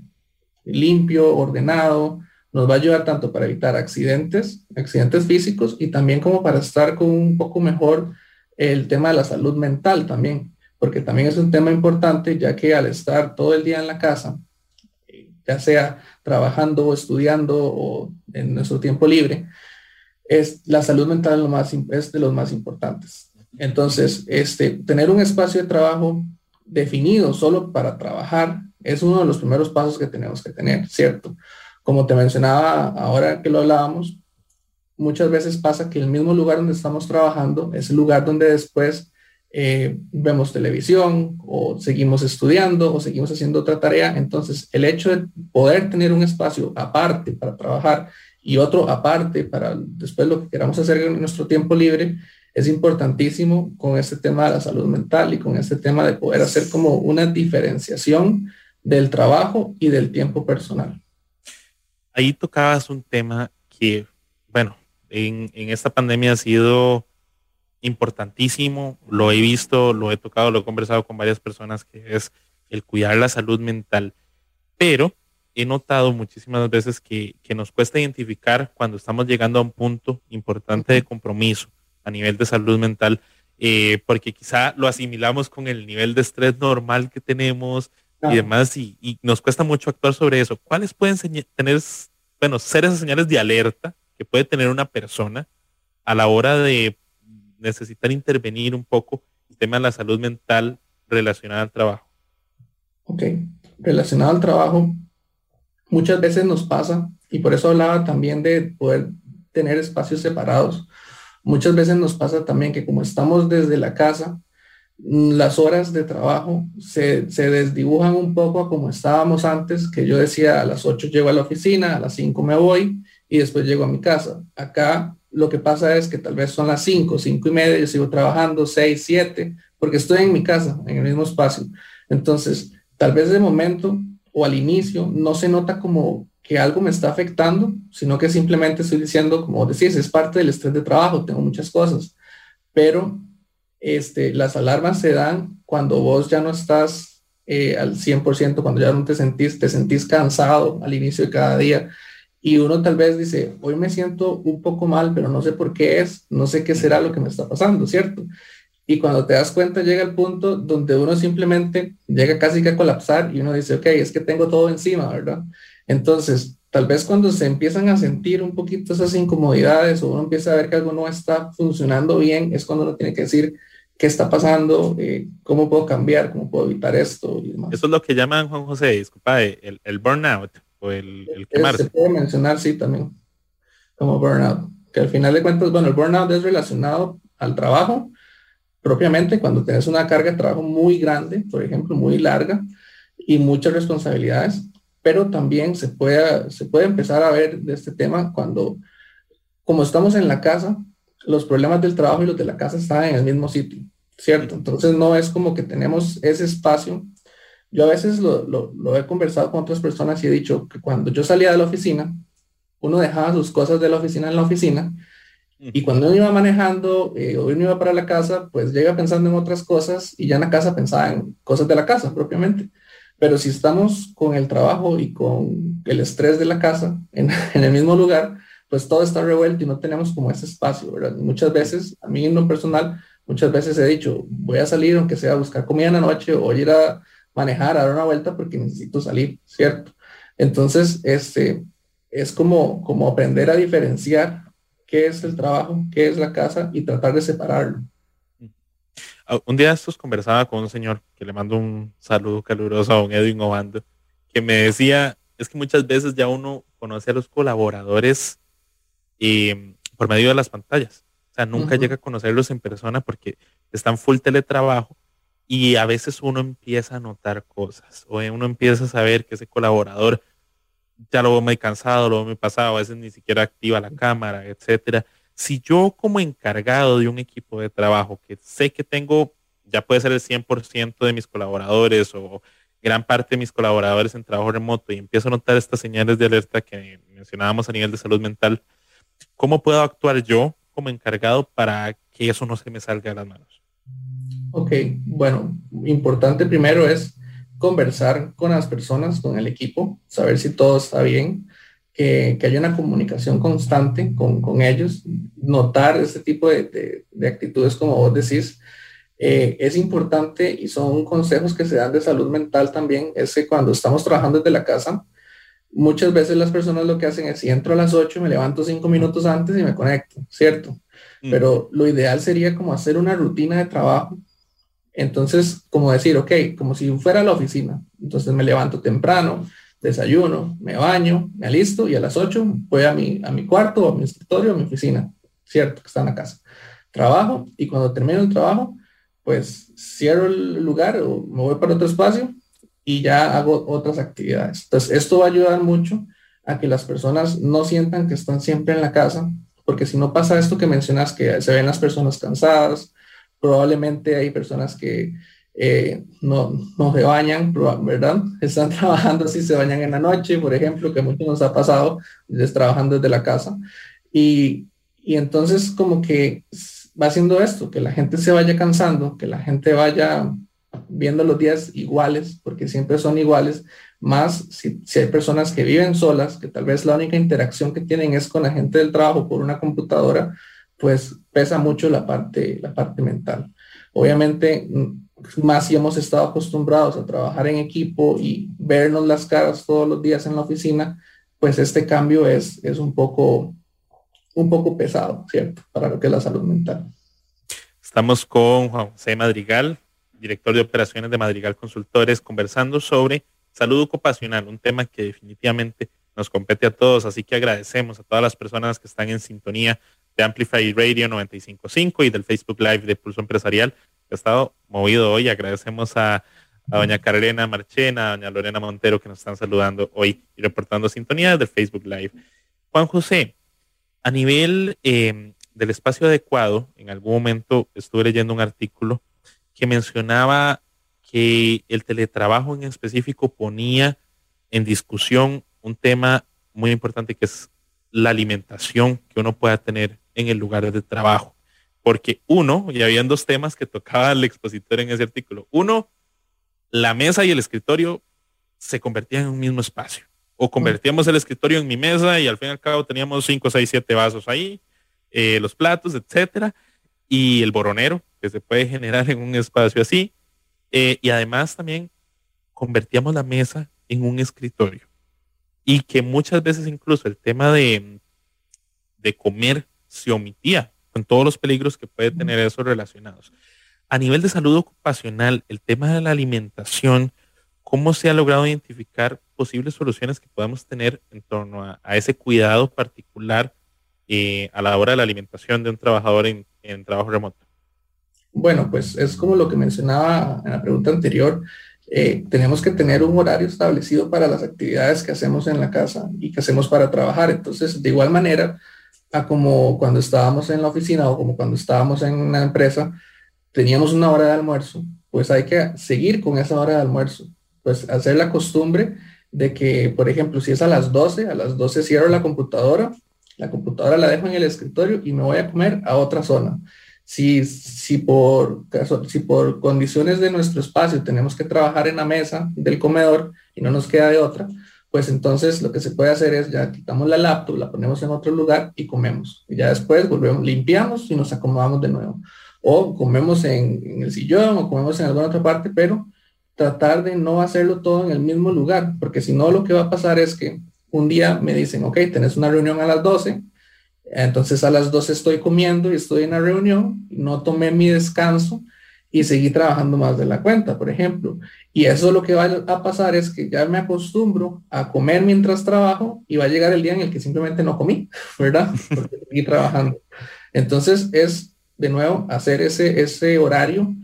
limpio, ordenado, nos va a ayudar tanto para evitar accidentes, accidentes físicos y también como para estar con un poco mejor el tema de la salud mental también, porque también es un tema importante ya que al estar todo el día en la casa, ya sea trabajando o estudiando o en nuestro tiempo libre, es la salud mental es de los más importantes. Entonces, este, tener un espacio de trabajo definido solo para trabajar es uno de los primeros pasos que tenemos que tener, ¿cierto? Como te mencionaba ahora que lo hablábamos, muchas veces pasa que el mismo lugar donde estamos trabajando es el lugar donde después eh, vemos televisión o seguimos estudiando o seguimos haciendo otra tarea. Entonces, el hecho de poder tener un espacio aparte para trabajar y otro aparte para después lo que queramos hacer en nuestro tiempo libre, es importantísimo con este tema de la salud mental y con este tema de poder hacer como una diferenciación del trabajo y del tiempo personal. Ahí tocabas un tema que, bueno, en, en esta pandemia ha sido importantísimo, lo he visto, lo he tocado, lo he conversado con varias personas, que es el cuidar la salud mental. Pero he notado muchísimas veces que, nos cuesta identificar cuando estamos llegando a un punto importante de compromiso a nivel de salud mental, eh, porque quizá lo asimilamos con el nivel de estrés normal que tenemos y demás, y, nos cuesta mucho actuar sobre eso. ¿Cuáles pueden tener, bueno, ser esas señales de alerta que puede tener una persona a la hora de necesitar intervenir un poco el tema de la salud mental relacionada al trabajo? Ok, relacionado al trabajo, muchas veces nos pasa, y por eso hablaba también de poder tener espacios separados. Muchas veces nos pasa también que como estamos desde la casa, mm, las horas de trabajo se, se, desdibujan un poco a como estábamos antes, que yo decía a las 8 llego a la oficina, a las 5 me voy y después llego a mi casa. Acá lo que pasa es que tal vez son las 5, 5 y media, yo sigo trabajando 6, 7, porque estoy en mi casa, en el mismo espacio. Entonces, tal vez de momento o al inicio no se nota como que algo me está afectando, sino que simplemente estoy diciendo, como decís, es parte del estrés de trabajo, tengo muchas cosas, pero este, las alarmas se dan cuando vos ya no estás eh, al 100%, cuando ya no te sentís, te sentís cansado al inicio de cada día. Y uno tal vez dice, hoy me siento un poco mal, pero no sé por qué es, no sé qué será lo que me está pasando, ¿cierto? Y cuando te das cuenta llega el punto donde uno simplemente llega casi que a colapsar y uno dice, ok, es que tengo todo encima, ¿verdad? Entonces, tal vez cuando se empiezan a sentir un poquito esas incomodidades o uno empieza a ver que algo no está funcionando bien, es cuando uno tiene que decir qué está pasando, eh, cómo puedo cambiar, cómo puedo evitar esto y demás. Eso es lo que llaman, Juan José, disculpa, el, el burnout o el, el quemarse. Se puede mencionar, sí, también, como burnout. Que al final de cuentas, bueno, el burnout es relacionado al trabajo propiamente cuando tienes una carga de trabajo muy grande, por ejemplo, muy larga y muchas responsabilidades pero también se puede, se puede empezar a ver de este tema cuando, como estamos en la casa, los problemas del trabajo y los de la casa están en el mismo sitio, ¿cierto? Entonces no es como que tenemos ese espacio. Yo a veces lo, lo, he conversado con otras personas y he dicho que cuando yo salía de la oficina, uno dejaba sus cosas de la oficina en la oficina y cuando uno iba manejando eh, o uno iba para la casa, pues llega pensando en otras cosas y ya en la casa pensaba en cosas de la casa propiamente. Pero si estamos con el trabajo y con el estrés de la casa en, el mismo lugar, pues todo está revuelto y no tenemos como ese espacio, muchas veces, a mí en lo personal, muchas veces he dicho, voy a salir aunque sea a buscar comida en la noche o ir a manejar, a dar una vuelta porque necesito salir, ¿cierto? Entonces, este, es como, como aprender a diferenciar qué es el trabajo, qué es la casa y tratar de separarlo. Ah, un día estos conversaba con un señor que le mando un saludo caluroso a don Edwin Obando, que me decía, es que muchas veces ya uno conoce a los colaboradores y, mm, por medio de las pantallas. O sea, nunca llega a conocerlos en persona porque están full teletrabajo y a veces uno empieza a notar cosas o uno empieza a saber que ese colaborador ya lo veo muy cansado, lo veo muy pasado, a veces ni siquiera activa la cámara, etcétera si yo como encargado de un equipo de trabajo, que sé que tengo, ya puede ser el 100% de mis colaboradores o gran parte de mis colaboradores en trabajo remoto y empiezo a notar estas señales de alerta que mencionábamos a nivel de salud mental, ¿cómo puedo actuar yo como encargado para que eso no se me salga de las manos? Ok, bueno, importante primero es conversar con las personas, con el equipo, saber si todo está bien que, haya una comunicación constante con, ellos, notar este tipo de, actitudes como vos decís, eh, es importante y son consejos que se dan de salud mental también, es que cuando estamos trabajando desde la casa, muchas veces las personas lo que hacen es, si entro a las 8, me levanto cinco minutos antes y me conecto, ¿cierto? Mm. Pero lo ideal sería como hacer una rutina de trabajo. Entonces, como decir, ok, como si fuera la oficina. Entonces me levanto temprano, desayuno, me baño, me alisto y a las 8 voy a mi, a mi cuarto, a mi escritorio, a mi oficina, cierto, que está en la casa. Trabajo y cuando termino el trabajo, pues cierro el lugar o me voy para otro espacio y ya hago otras actividades. Entonces, esto va a ayudar mucho a que las personas no sientan que están siempre en la casa, porque si no pasa esto que mencionas, que se ven las personas cansadas, probablemente hay personas que eh, no, no se bañan, ¿verdad? Están trabajando si se bañan en la noche, por ejemplo, que mucho nos ha pasado, es trabajando desde la casa. Y, y entonces como que va haciendo esto, que la gente se vaya cansando, que la gente vaya viendo los días iguales, porque siempre son iguales, más si, si, hay personas que viven solas, que tal vez la única interacción que tienen es con la gente del trabajo por una computadora, pues pesa mucho la parte, la parte mental. Obviamente, más si hemos estado acostumbrados a trabajar en equipo y vernos las caras todos los días en la oficina, pues este cambio es, es un poco un poco pesado, ¿cierto? Para lo que es la salud mental. Estamos con Juan José Madrigal, director de operaciones de Madrigal Consultores, conversando sobre salud ocupacional, un tema que definitivamente nos compete a todos, así que agradecemos a todas las personas que están en sintonía de Amplify Radio 955 y del Facebook Live de Pulso Empresarial, ha estado movido hoy. Agradecemos a, doña Carolina Marchena, a doña Lorena Montero, que nos están saludando hoy y reportando sintonía del Facebook Live. Juan José, a nivel eh, del espacio adecuado, en algún momento estuve leyendo un artículo que mencionaba que el teletrabajo en específico ponía en discusión un tema muy importante que es la alimentación que uno pueda tener en el lugar de trabajo. Porque uno, y habían dos temas que tocaba el expositor en ese artículo. Uno, la mesa y el escritorio se convertían en un mismo espacio. O convertíamos el escritorio en mi mesa y al fin y al cabo teníamos cinco, seis, siete vasos ahí, eh, los platos, etcétera, y el boronero que se puede generar en un espacio así. Eh, y además también convertíamos la mesa en un escritorio. Y que muchas veces incluso el tema de, de comer se omitía con todos los peligros que puede tener eso relacionados. A nivel de salud ocupacional, el tema de la alimentación, ¿cómo se ha logrado identificar posibles soluciones que podamos tener en torno a, ese cuidado particular eh, a la hora de la alimentación de un trabajador en, en trabajo remoto? Bueno, pues es como lo que mencionaba en la pregunta anterior. Eh, tenemos que tener un horario establecido para las actividades que hacemos en la casa y que hacemos para trabajar. Entonces, de igual manera, a como cuando estábamos en la oficina o como cuando estábamos en una empresa, teníamos una hora de almuerzo, pues hay que seguir con esa hora de almuerzo. Pues hacer la costumbre de que, por ejemplo, si es a las 12, a las 12 cierro la computadora, la computadora la dejo en el escritorio y me voy a comer a otra zona. Si, si, por, si por condiciones de nuestro espacio tenemos que trabajar en la mesa del comedor y no nos queda de otra, pues entonces lo que se puede hacer es ya quitamos la laptop, la ponemos en otro lugar y comemos. Y ya después volvemos, limpiamos y nos acomodamos de nuevo. O comemos en, el sillón o comemos en alguna otra parte, pero tratar de no hacerlo todo en el mismo lugar, porque si no lo que va a pasar es que un día me dicen, ok, tenés una reunión a las 12, entonces a las 12 estoy comiendo y estoy en la reunión, no tomé mi descanso y seguí trabajando más de la cuenta, por ejemplo. Y eso lo que va a pasar es que ya me acostumbro a comer mientras trabajo y va a llegar el día en el que simplemente no comí, ¿verdad? Porque trabajando. Entonces es, de nuevo, hacer ese, ese horario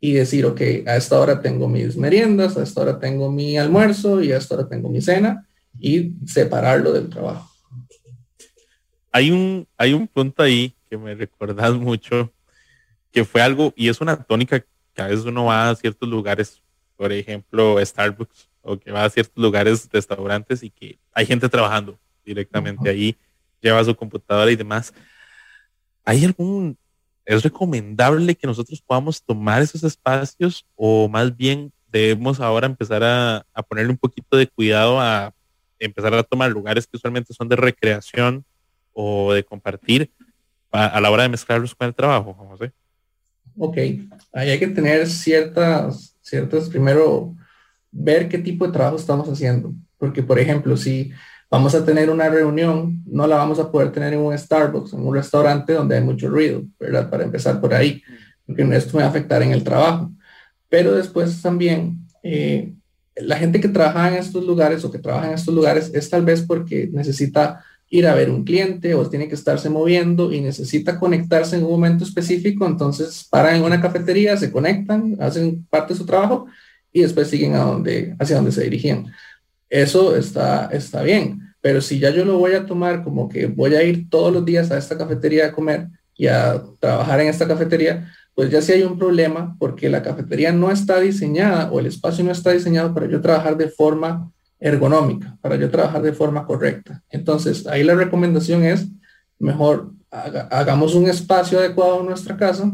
y decir, ok, a esta hora tengo mis meriendas, a esta hora tengo mi almuerzo y a esta hora tengo mi cena y separarlo del trabajo. Hay un, hay un punto ahí que me recordás mucho que fue algo, y es una tónica que a veces uno va a ciertos lugares, por ejemplo, Starbucks, o que va a ciertos lugares, restaurantes, y que hay gente trabajando directamente ahí, lleva su computadora y demás. ¿Hay algún, es recomendable que nosotros podamos tomar esos espacios o más bien debemos ahora empezar a, a ponerle un poquito de cuidado a empezar a tomar lugares que usualmente son de recreación o de compartir a, la hora de mezclarlos con el trabajo, José? Ok, ahí hay que tener ciertas, ciertas, primero, ver qué tipo de trabajo estamos haciendo. Porque, por ejemplo, si vamos a tener una reunión, no la vamos a poder tener en un Starbucks, en un restaurante donde hay mucho ruido, ¿verdad? Para empezar por ahí, porque esto me va a afectar en el trabajo. Pero después también, eh, la gente que trabaja en estos lugares o que trabaja en estos lugares es tal vez porque necesita ir a ver un cliente o tiene que estarse moviendo y necesita conectarse en un momento específico, entonces paran en una cafetería, se conectan, hacen parte de su trabajo y después siguen a donde, hacia donde se dirigían. Eso está, está bien, pero si ya yo lo voy a tomar como que voy a ir todos los días a esta cafetería a comer y a trabajar en esta cafetería, pues ya sí hay un problema porque la cafetería no está diseñada o el espacio no está diseñado para yo trabajar de forma ergonómica para yo trabajar de forma correcta. Entonces, ahí la recomendación es, mejor hagamos un espacio adecuado en nuestra casa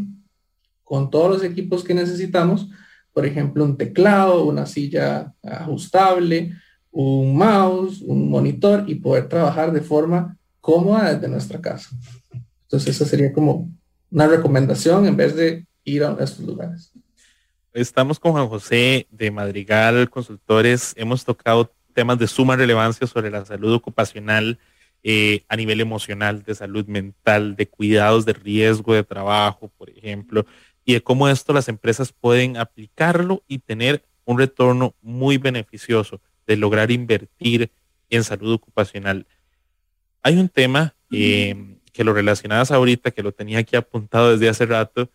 con todos los equipos que necesitamos, por ejemplo, un teclado, una silla ajustable, un mouse, un monitor y poder trabajar de forma cómoda desde nuestra casa. Entonces, esa sería como una recomendación en vez de ir a estos lugares. Estamos con Juan José de Madrigal Consultores. Hemos tocado temas de suma relevancia sobre la salud ocupacional eh, a nivel emocional, de salud mental, de cuidados de riesgo de trabajo, por ejemplo, y de cómo esto las empresas pueden aplicarlo y tener un retorno muy beneficioso de lograr invertir en salud ocupacional. Hay un tema eh, que lo relacionabas ahorita, que lo tenía aquí apuntado desde hace rato,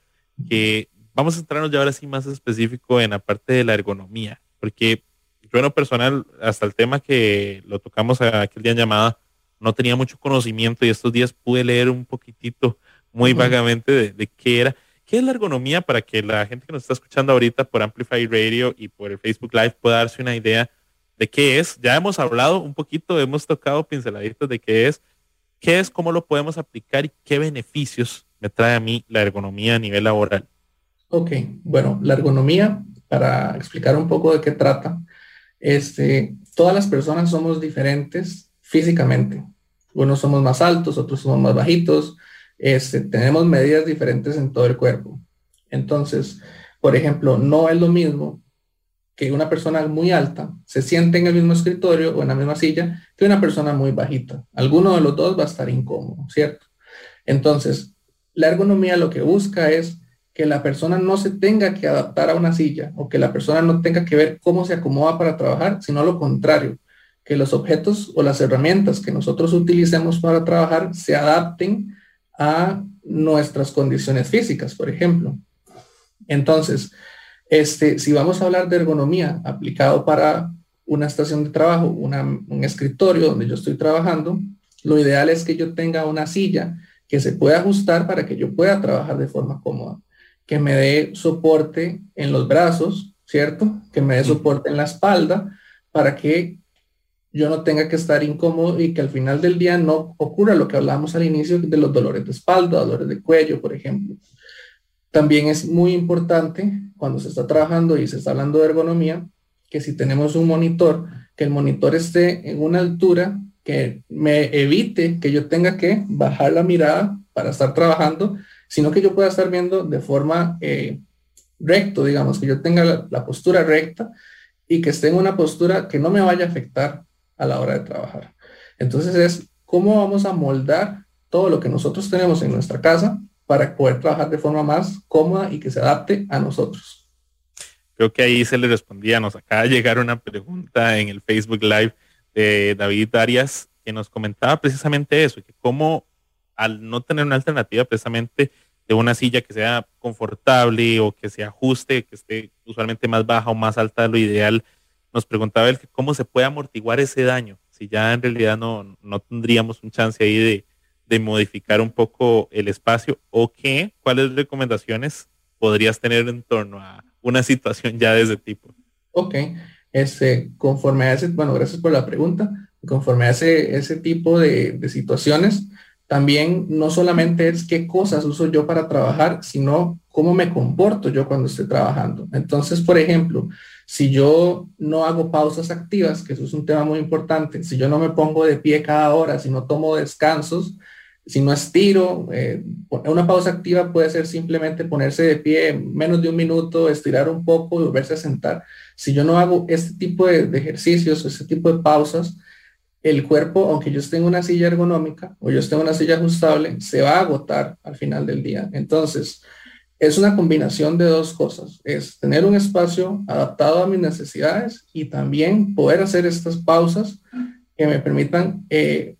que vamos a entrarnos ya ahora sí más específico en la parte de la ergonomía, porque yo en lo personal, hasta el tema que lo tocamos aquel día en llamada, no tenía mucho conocimiento y estos días pude leer un poquitito muy vagamente de, de, qué era. ¿Qué es la ergonomía para que la gente que nos está escuchando ahorita por Amplify Radio y por el Facebook Live pueda darse una idea de qué es? Ya hemos hablado un poquito, hemos tocado pinceladitos de qué es, qué es, cómo lo podemos aplicar y qué beneficios me trae a mí la ergonomía a nivel laboral. Ok, bueno, la ergonomía, para explicar un poco de qué trata, este, todas las personas somos diferentes físicamente. Unos somos más altos, otros somos más bajitos. Este, tenemos medidas diferentes en todo el cuerpo. Entonces, por ejemplo, no es lo mismo que una persona muy alta se siente en el mismo escritorio o en la misma silla que una persona muy bajita. Alguno de los dos va a estar incómodo, ¿cierto? Entonces, la ergonomía lo que busca es que la persona no se tenga que adaptar a una silla o que la persona no tenga que ver cómo se acomoda para trabajar, sino lo contrario, que los objetos o las herramientas que nosotros utilicemos para trabajar se adapten a nuestras condiciones físicas, por ejemplo. Entonces, este, si vamos a hablar de ergonomía aplicado para una estación de trabajo, un escritorio donde yo estoy trabajando, lo ideal es que yo tenga una silla que se pueda ajustar para que yo pueda trabajar de forma cómoda que me dé soporte en los brazos, ¿cierto? Que me dé soporte en la espalda para que yo no tenga que estar incómodo y que al final del día no ocurra lo que hablábamos al inicio de los dolores de espalda, dolores de cuello, por ejemplo. También es muy importante cuando se está trabajando y se está hablando de ergonomía, que si tenemos un monitor, que el monitor esté en una altura que me evite que yo tenga que bajar la mirada para estar trabajando sino que yo pueda estar viendo de forma eh, recto, digamos, que yo tenga la, postura recta y que esté en una postura que no me vaya a afectar a la hora de trabajar. Entonces es cómo vamos a moldar todo lo que nosotros tenemos en nuestra casa para poder trabajar de forma más cómoda y que se adapte a nosotros. Creo que ahí se le respondía, nos acaba de llegar una pregunta en el Facebook Live de David Arias que nos comentaba precisamente eso, que cómo al no tener una alternativa precisamente de una silla que sea confortable o que se ajuste, que esté usualmente más baja o más alta de lo ideal, nos preguntaba él que cómo se puede amortiguar ese daño, si ya en realidad no, no tendríamos un chance ahí de, de modificar un poco el espacio o qué, cuáles recomendaciones podrías tener en torno a una situación ya de ese tipo. Ok, este, conforme a ese, bueno, gracias por la pregunta, conforme a ese, ese tipo de, de situaciones, también no solamente es qué cosas uso yo para trabajar, sino cómo me comporto yo cuando estoy trabajando. Entonces, por ejemplo, si yo no hago pausas activas, que eso es un tema muy importante, si yo no me pongo de pie cada hora, si no tomo descansos, si no estiro, eh, una pausa activa puede ser simplemente ponerse de pie menos de un minuto, estirar un poco y volverse a sentar. Si yo no hago este tipo de, de ejercicios, este tipo de pausas, el cuerpo, aunque yo esté en una silla ergonómica o yo esté en una silla ajustable, se va a agotar al final del día. Entonces, es una combinación de dos cosas. Es tener un espacio adaptado a mis necesidades y también poder hacer estas pausas que me permitan eh,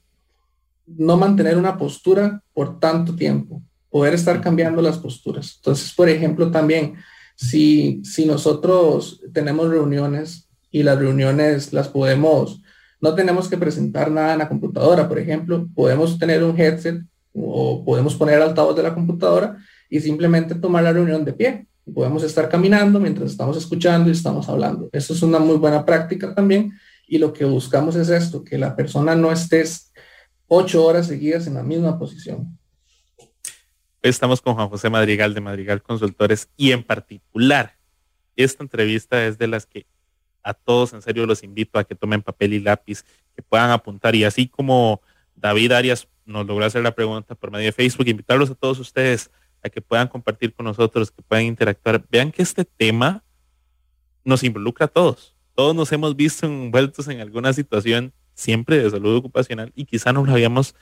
no mantener una postura por tanto tiempo, poder estar cambiando las posturas. Entonces, por ejemplo, también si, si nosotros tenemos reuniones y las reuniones las podemos no tenemos que presentar nada en la computadora, por ejemplo, podemos tener un headset o podemos poner altavoz de la computadora y simplemente tomar la reunión de pie. Podemos estar caminando mientras estamos escuchando y estamos hablando. Eso es una muy buena práctica también y lo que buscamos es esto, que la persona no esté ocho horas seguidas en la misma posición. Estamos con Juan José Madrigal de Madrigal Consultores y en particular esta entrevista es de las que a todos en serio los invito a que tomen papel y lápiz, que puedan apuntar y así como David Arias nos logró hacer la pregunta por medio de Facebook, invitarlos a todos ustedes a que puedan compartir con nosotros, que puedan interactuar. Vean que este tema nos involucra a todos. Todos nos hemos visto envueltos en alguna situación siempre de salud ocupacional y quizá no lo habíamos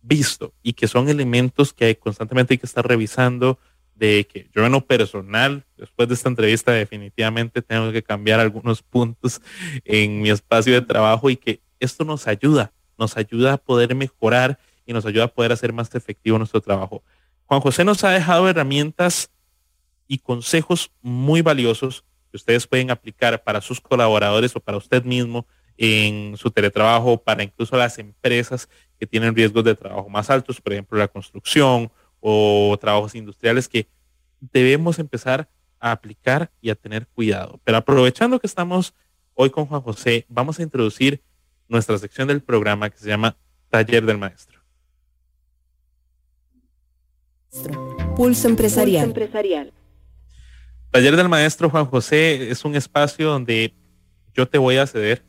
visto y que son elementos que constantemente hay que estar revisando de que yo en lo personal, después de esta entrevista definitivamente tengo que cambiar algunos puntos en mi espacio de trabajo y que esto nos ayuda, nos ayuda a poder mejorar y nos ayuda a poder hacer más efectivo nuestro trabajo. Juan José nos ha dejado herramientas y consejos muy valiosos que ustedes pueden aplicar para sus colaboradores o para usted mismo en su teletrabajo, para incluso las empresas que tienen riesgos de trabajo más altos, por ejemplo, la construcción o trabajos industriales que debemos empezar a aplicar y a tener cuidado. Pero aprovechando que estamos hoy con Juan José, vamos a introducir nuestra sección del programa que se llama Taller del Maestro. Pulso empresarial. empresarial. Taller del Maestro Juan José es un espacio donde yo te voy a ceder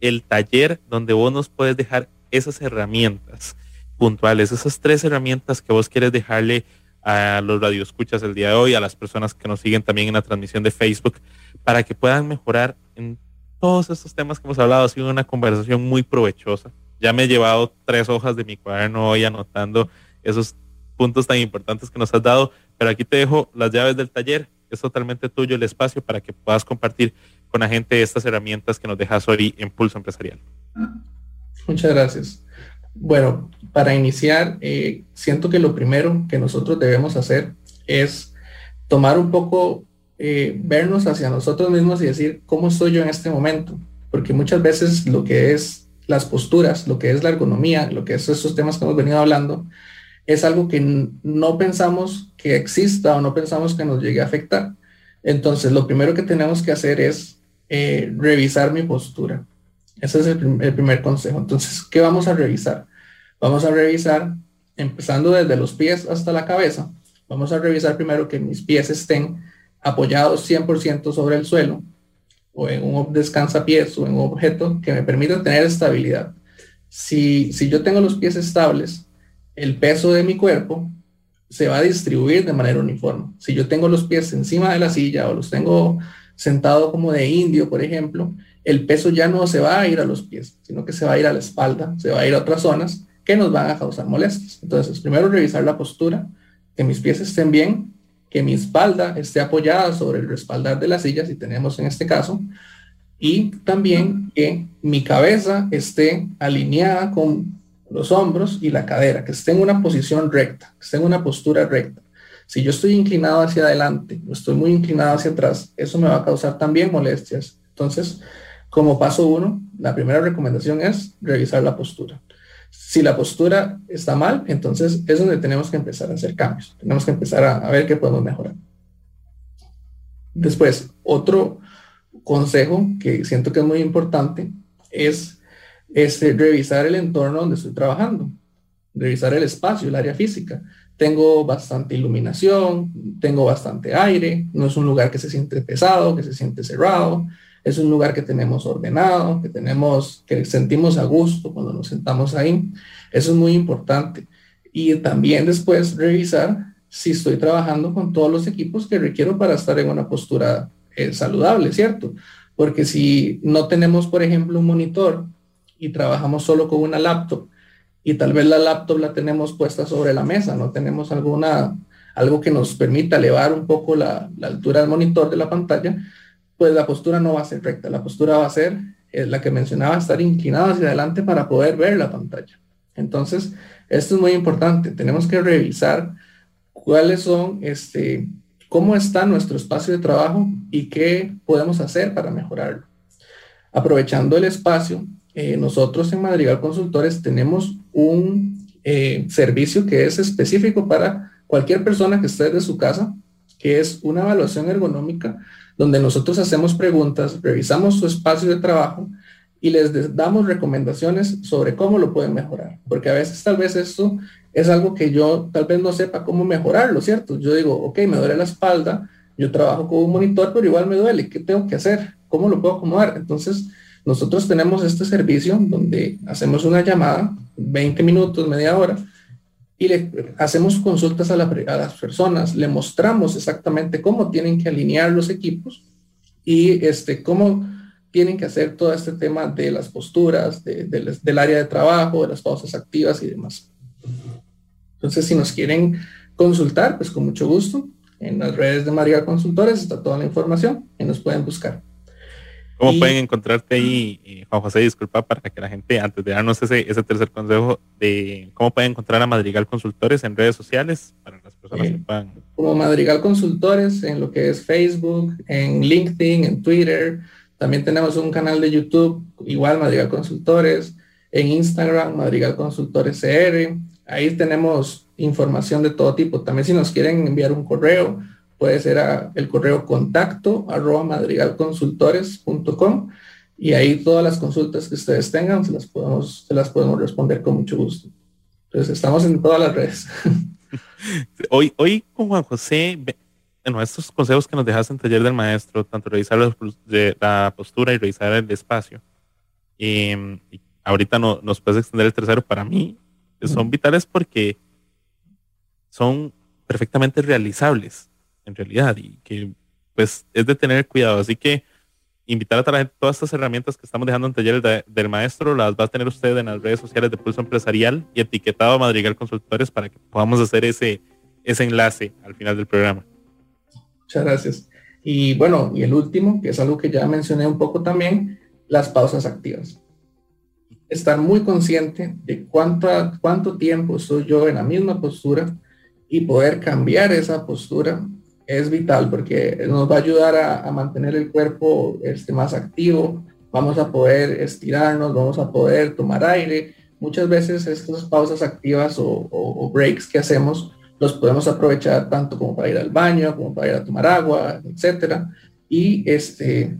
el taller donde vos nos puedes dejar esas herramientas puntuales, esas tres herramientas que vos quieres dejarle a los radioescuchas el día de hoy, a las personas que nos siguen también en la transmisión de Facebook, para que puedan mejorar en todos estos temas que hemos hablado. Ha sido una conversación muy provechosa. Ya me he llevado tres hojas de mi cuaderno hoy anotando esos puntos tan importantes que nos has dado, pero aquí te dejo las llaves del taller. Es totalmente tuyo el espacio para que puedas compartir con la gente estas herramientas que nos dejas hoy en Pulso Empresarial. Muchas gracias. Bueno, para iniciar, eh, siento que lo primero que nosotros debemos hacer es tomar un poco, eh, vernos hacia nosotros mismos y decir, ¿cómo estoy yo en este momento? Porque muchas veces lo que es las posturas, lo que es la ergonomía, lo que es esos temas que hemos venido hablando, es algo que no pensamos que exista o no pensamos que nos llegue a afectar. Entonces, lo primero que tenemos que hacer es eh, revisar mi postura. Ese es el, primer consejo. Entonces, ¿qué vamos a revisar? Vamos a revisar, empezando desde los pies hasta la cabeza, vamos a revisar primero que mis pies estén apoyados 100% sobre el suelo o en un descansapiés o en un objeto que me permita tener estabilidad. Si, si yo tengo los pies estables, el peso de mi cuerpo se va a distribuir de manera uniforme. Si yo tengo los pies encima de la silla o los tengo sentado como de indio, por ejemplo, el peso ya no se va a ir a los pies, sino que se va a ir a la espalda, se va a ir a otras zonas que nos van a causar molestias. Entonces, primero revisar la postura, que mis pies estén bien, que mi espalda esté apoyada sobre el respaldar de la silla, si tenemos en este caso, y también que mi cabeza esté alineada con los hombros y la cadera, que esté en una posición recta, que esté en una postura recta. Si yo estoy inclinado hacia adelante estoy muy inclinado hacia atrás, eso me va a causar también molestias. Entonces, como paso uno, la primera recomendación es revisar la postura. Si la postura está mal, entonces es donde tenemos que empezar a hacer cambios. Tenemos que empezar a, ver qué podemos mejorar. Después, otro consejo que siento que es muy importante es, es revisar el entorno donde estoy trabajando, revisar el espacio, el área física tengo bastante iluminación, tengo bastante aire, no es un lugar que se siente pesado, que se siente cerrado, es un lugar que tenemos ordenado, que tenemos, que sentimos a gusto cuando nos sentamos ahí. Eso es muy importante. Y también después revisar si estoy trabajando con todos los equipos que requiero para estar en una postura eh, saludable, ¿cierto? Porque si no tenemos, por ejemplo, un monitor y trabajamos solo con una laptop, y tal vez la laptop la tenemos puesta sobre la mesa, no tenemos alguna, algo que nos permita elevar un poco la, altura del monitor de la pantalla, pues la postura no va a ser recta, la postura va a ser eh, la que mencionaba, estar inclinada hacia adelante para poder ver la pantalla. Entonces, esto es muy importante, tenemos que revisar cuáles son, este, cómo está nuestro espacio de trabajo y qué podemos hacer para mejorarlo. Aprovechando el espacio, eh, nosotros en Madrigal Consultores tenemos un eh, servicio que es específico para cualquier persona que esté de su casa, que es una evaluación ergonómica donde nosotros hacemos preguntas, revisamos su espacio de trabajo y les damos recomendaciones sobre cómo lo pueden mejorar. Porque a veces tal vez esto es algo que yo tal vez no sepa cómo mejorarlo, ¿cierto? Yo digo, ok, me duele la espalda, yo trabajo con un monitor, pero igual me duele, ¿qué tengo que hacer? ¿Cómo lo puedo acomodar? Entonces, nosotros tenemos este servicio donde hacemos una llamada, 20 minutos, media hora, y le hacemos consultas a, las personas, le mostramos exactamente cómo tienen que alinear los equipos y este, cómo tienen que hacer todo este tema de las posturas, del área de trabajo, de las pausas activas y demás. Entonces, si nos quieren consultar, pues con mucho gusto. En las redes de Madrigal Consultores está toda la información y nos pueden buscar. ¿Cómo pueden encontrarte ahí, Juan José? Disculpa para que la gente, antes de darnos ese, ese tercer consejo, de cómo pueden encontrar a Madrigal Consultores en redes sociales para las personas que puedan. Como Madrigal Consultores en lo que es Facebook, en LinkedIn, en Twitter. También tenemos un canal de YouTube, igual Madrigal Consultores. En Instagram, Madrigal Consultores CR. Ahí tenemos información de todo tipo. También si nos quieren enviar un correo, puede ser a el correo contacto arroba madrigalconsultores.com y ahí todas las consultas que ustedes tengan se las podemos, se las podemos responder con mucho gusto. Entonces estamos en todas las redes. hoy, hoy con Juan José, bueno, estos consejos que nos dejaste en taller del maestro, tanto revisar la, postura y revisar el espacio, em, y ahorita no, nos puedes extender el tercero, para mí son vitales porque son perfectamente realizables en realidad y que pues es de tener cuidado. Así que invitar a toda todas estas herramientas que estamos dejando en talleres del maestro, las va a tener usted en las redes sociales de Pulso Empresarial y etiquetado a Madrigal Consultores para que podamos hacer ese, ese enlace al final del programa. Muchas gracias. Y bueno, y el último, que es algo que ya mencioné un poco también, las pausas activas. Estar muy consciente de cuánto, cuánto tiempo estoy yo en la misma postura y poder cambiar esa postura es vital porque nos va a ayudar a, mantener el cuerpo este, más activo, vamos a poder estirarnos, vamos a poder tomar aire. Muchas veces estas pausas activas o, breaks que hacemos los podemos aprovechar tanto como para ir al baño, como para ir a tomar agua, etcétera. Y este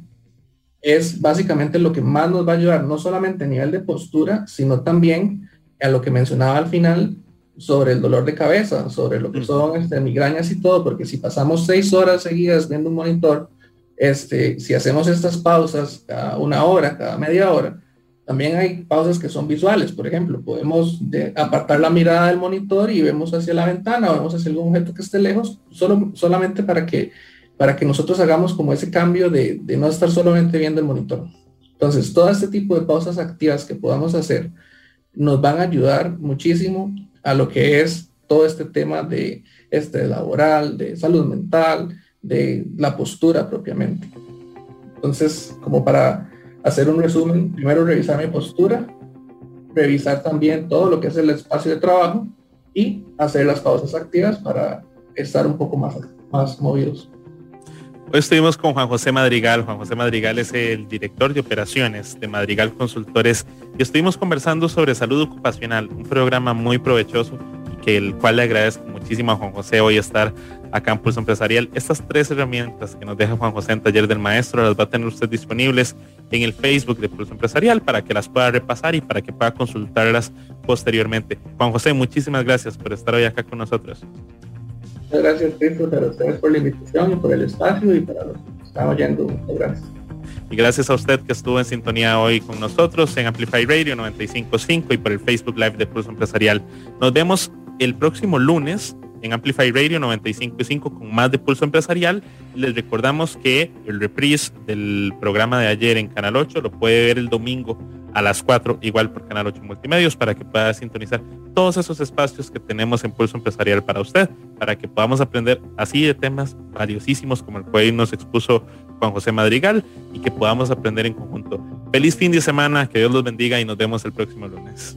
es básicamente lo que más nos va a ayudar, no solamente a nivel de postura, sino también a lo que mencionaba al final, sobre el dolor de cabeza, sobre lo que son este, migrañas y todo, porque si pasamos seis horas seguidas viendo un monitor, este, si hacemos estas pausas cada una hora, cada media hora, también hay pausas que son visuales, por ejemplo, podemos apartar la mirada del monitor y vemos hacia la ventana o vemos hacia algún objeto que esté lejos, solo, solamente para que, para que nosotros hagamos como ese cambio de, de no estar solamente viendo el monitor. Entonces, todo este tipo de pausas activas que podamos hacer nos van a ayudar muchísimo a lo que es todo este tema de este laboral, de salud mental, de la postura propiamente. Entonces, como para hacer un resumen, primero revisar mi postura, revisar también todo lo que es el espacio de trabajo y hacer las pausas activas para estar un poco más, más movidos. Hoy estuvimos con Juan José Madrigal. Juan José Madrigal es el director de operaciones de Madrigal Consultores y estuvimos conversando sobre salud ocupacional, un programa muy provechoso que el cual le agradezco muchísimo a Juan José hoy estar acá en Pulso Empresarial. Estas tres herramientas que nos deja Juan José en Taller del Maestro las va a tener usted disponibles en el Facebook de Pulso Empresarial para que las pueda repasar y para que pueda consultarlas posteriormente. Juan José, muchísimas gracias por estar hoy acá con nosotros. Muchas gracias, Cristo, a ustedes por la invitación y por el espacio y para los que están oyendo. Muchas gracias. Y gracias a usted que estuvo en sintonía hoy con nosotros en Amplify Radio 955 y por el Facebook Live de Pulso Empresarial. Nos vemos el próximo lunes en Amplify Radio 955 con más de Pulso Empresarial. Les recordamos que el reprise del programa de ayer en Canal 8 lo puede ver el domingo a las 4, igual por Canal 8 Multimedios, para que pueda sintonizar todos esos espacios que tenemos en Pulso Empresarial para usted, para que podamos aprender así de temas valiosísimos como el que hoy nos expuso Juan José Madrigal y que podamos aprender en conjunto. Feliz fin de semana, que Dios los bendiga y nos vemos el próximo lunes.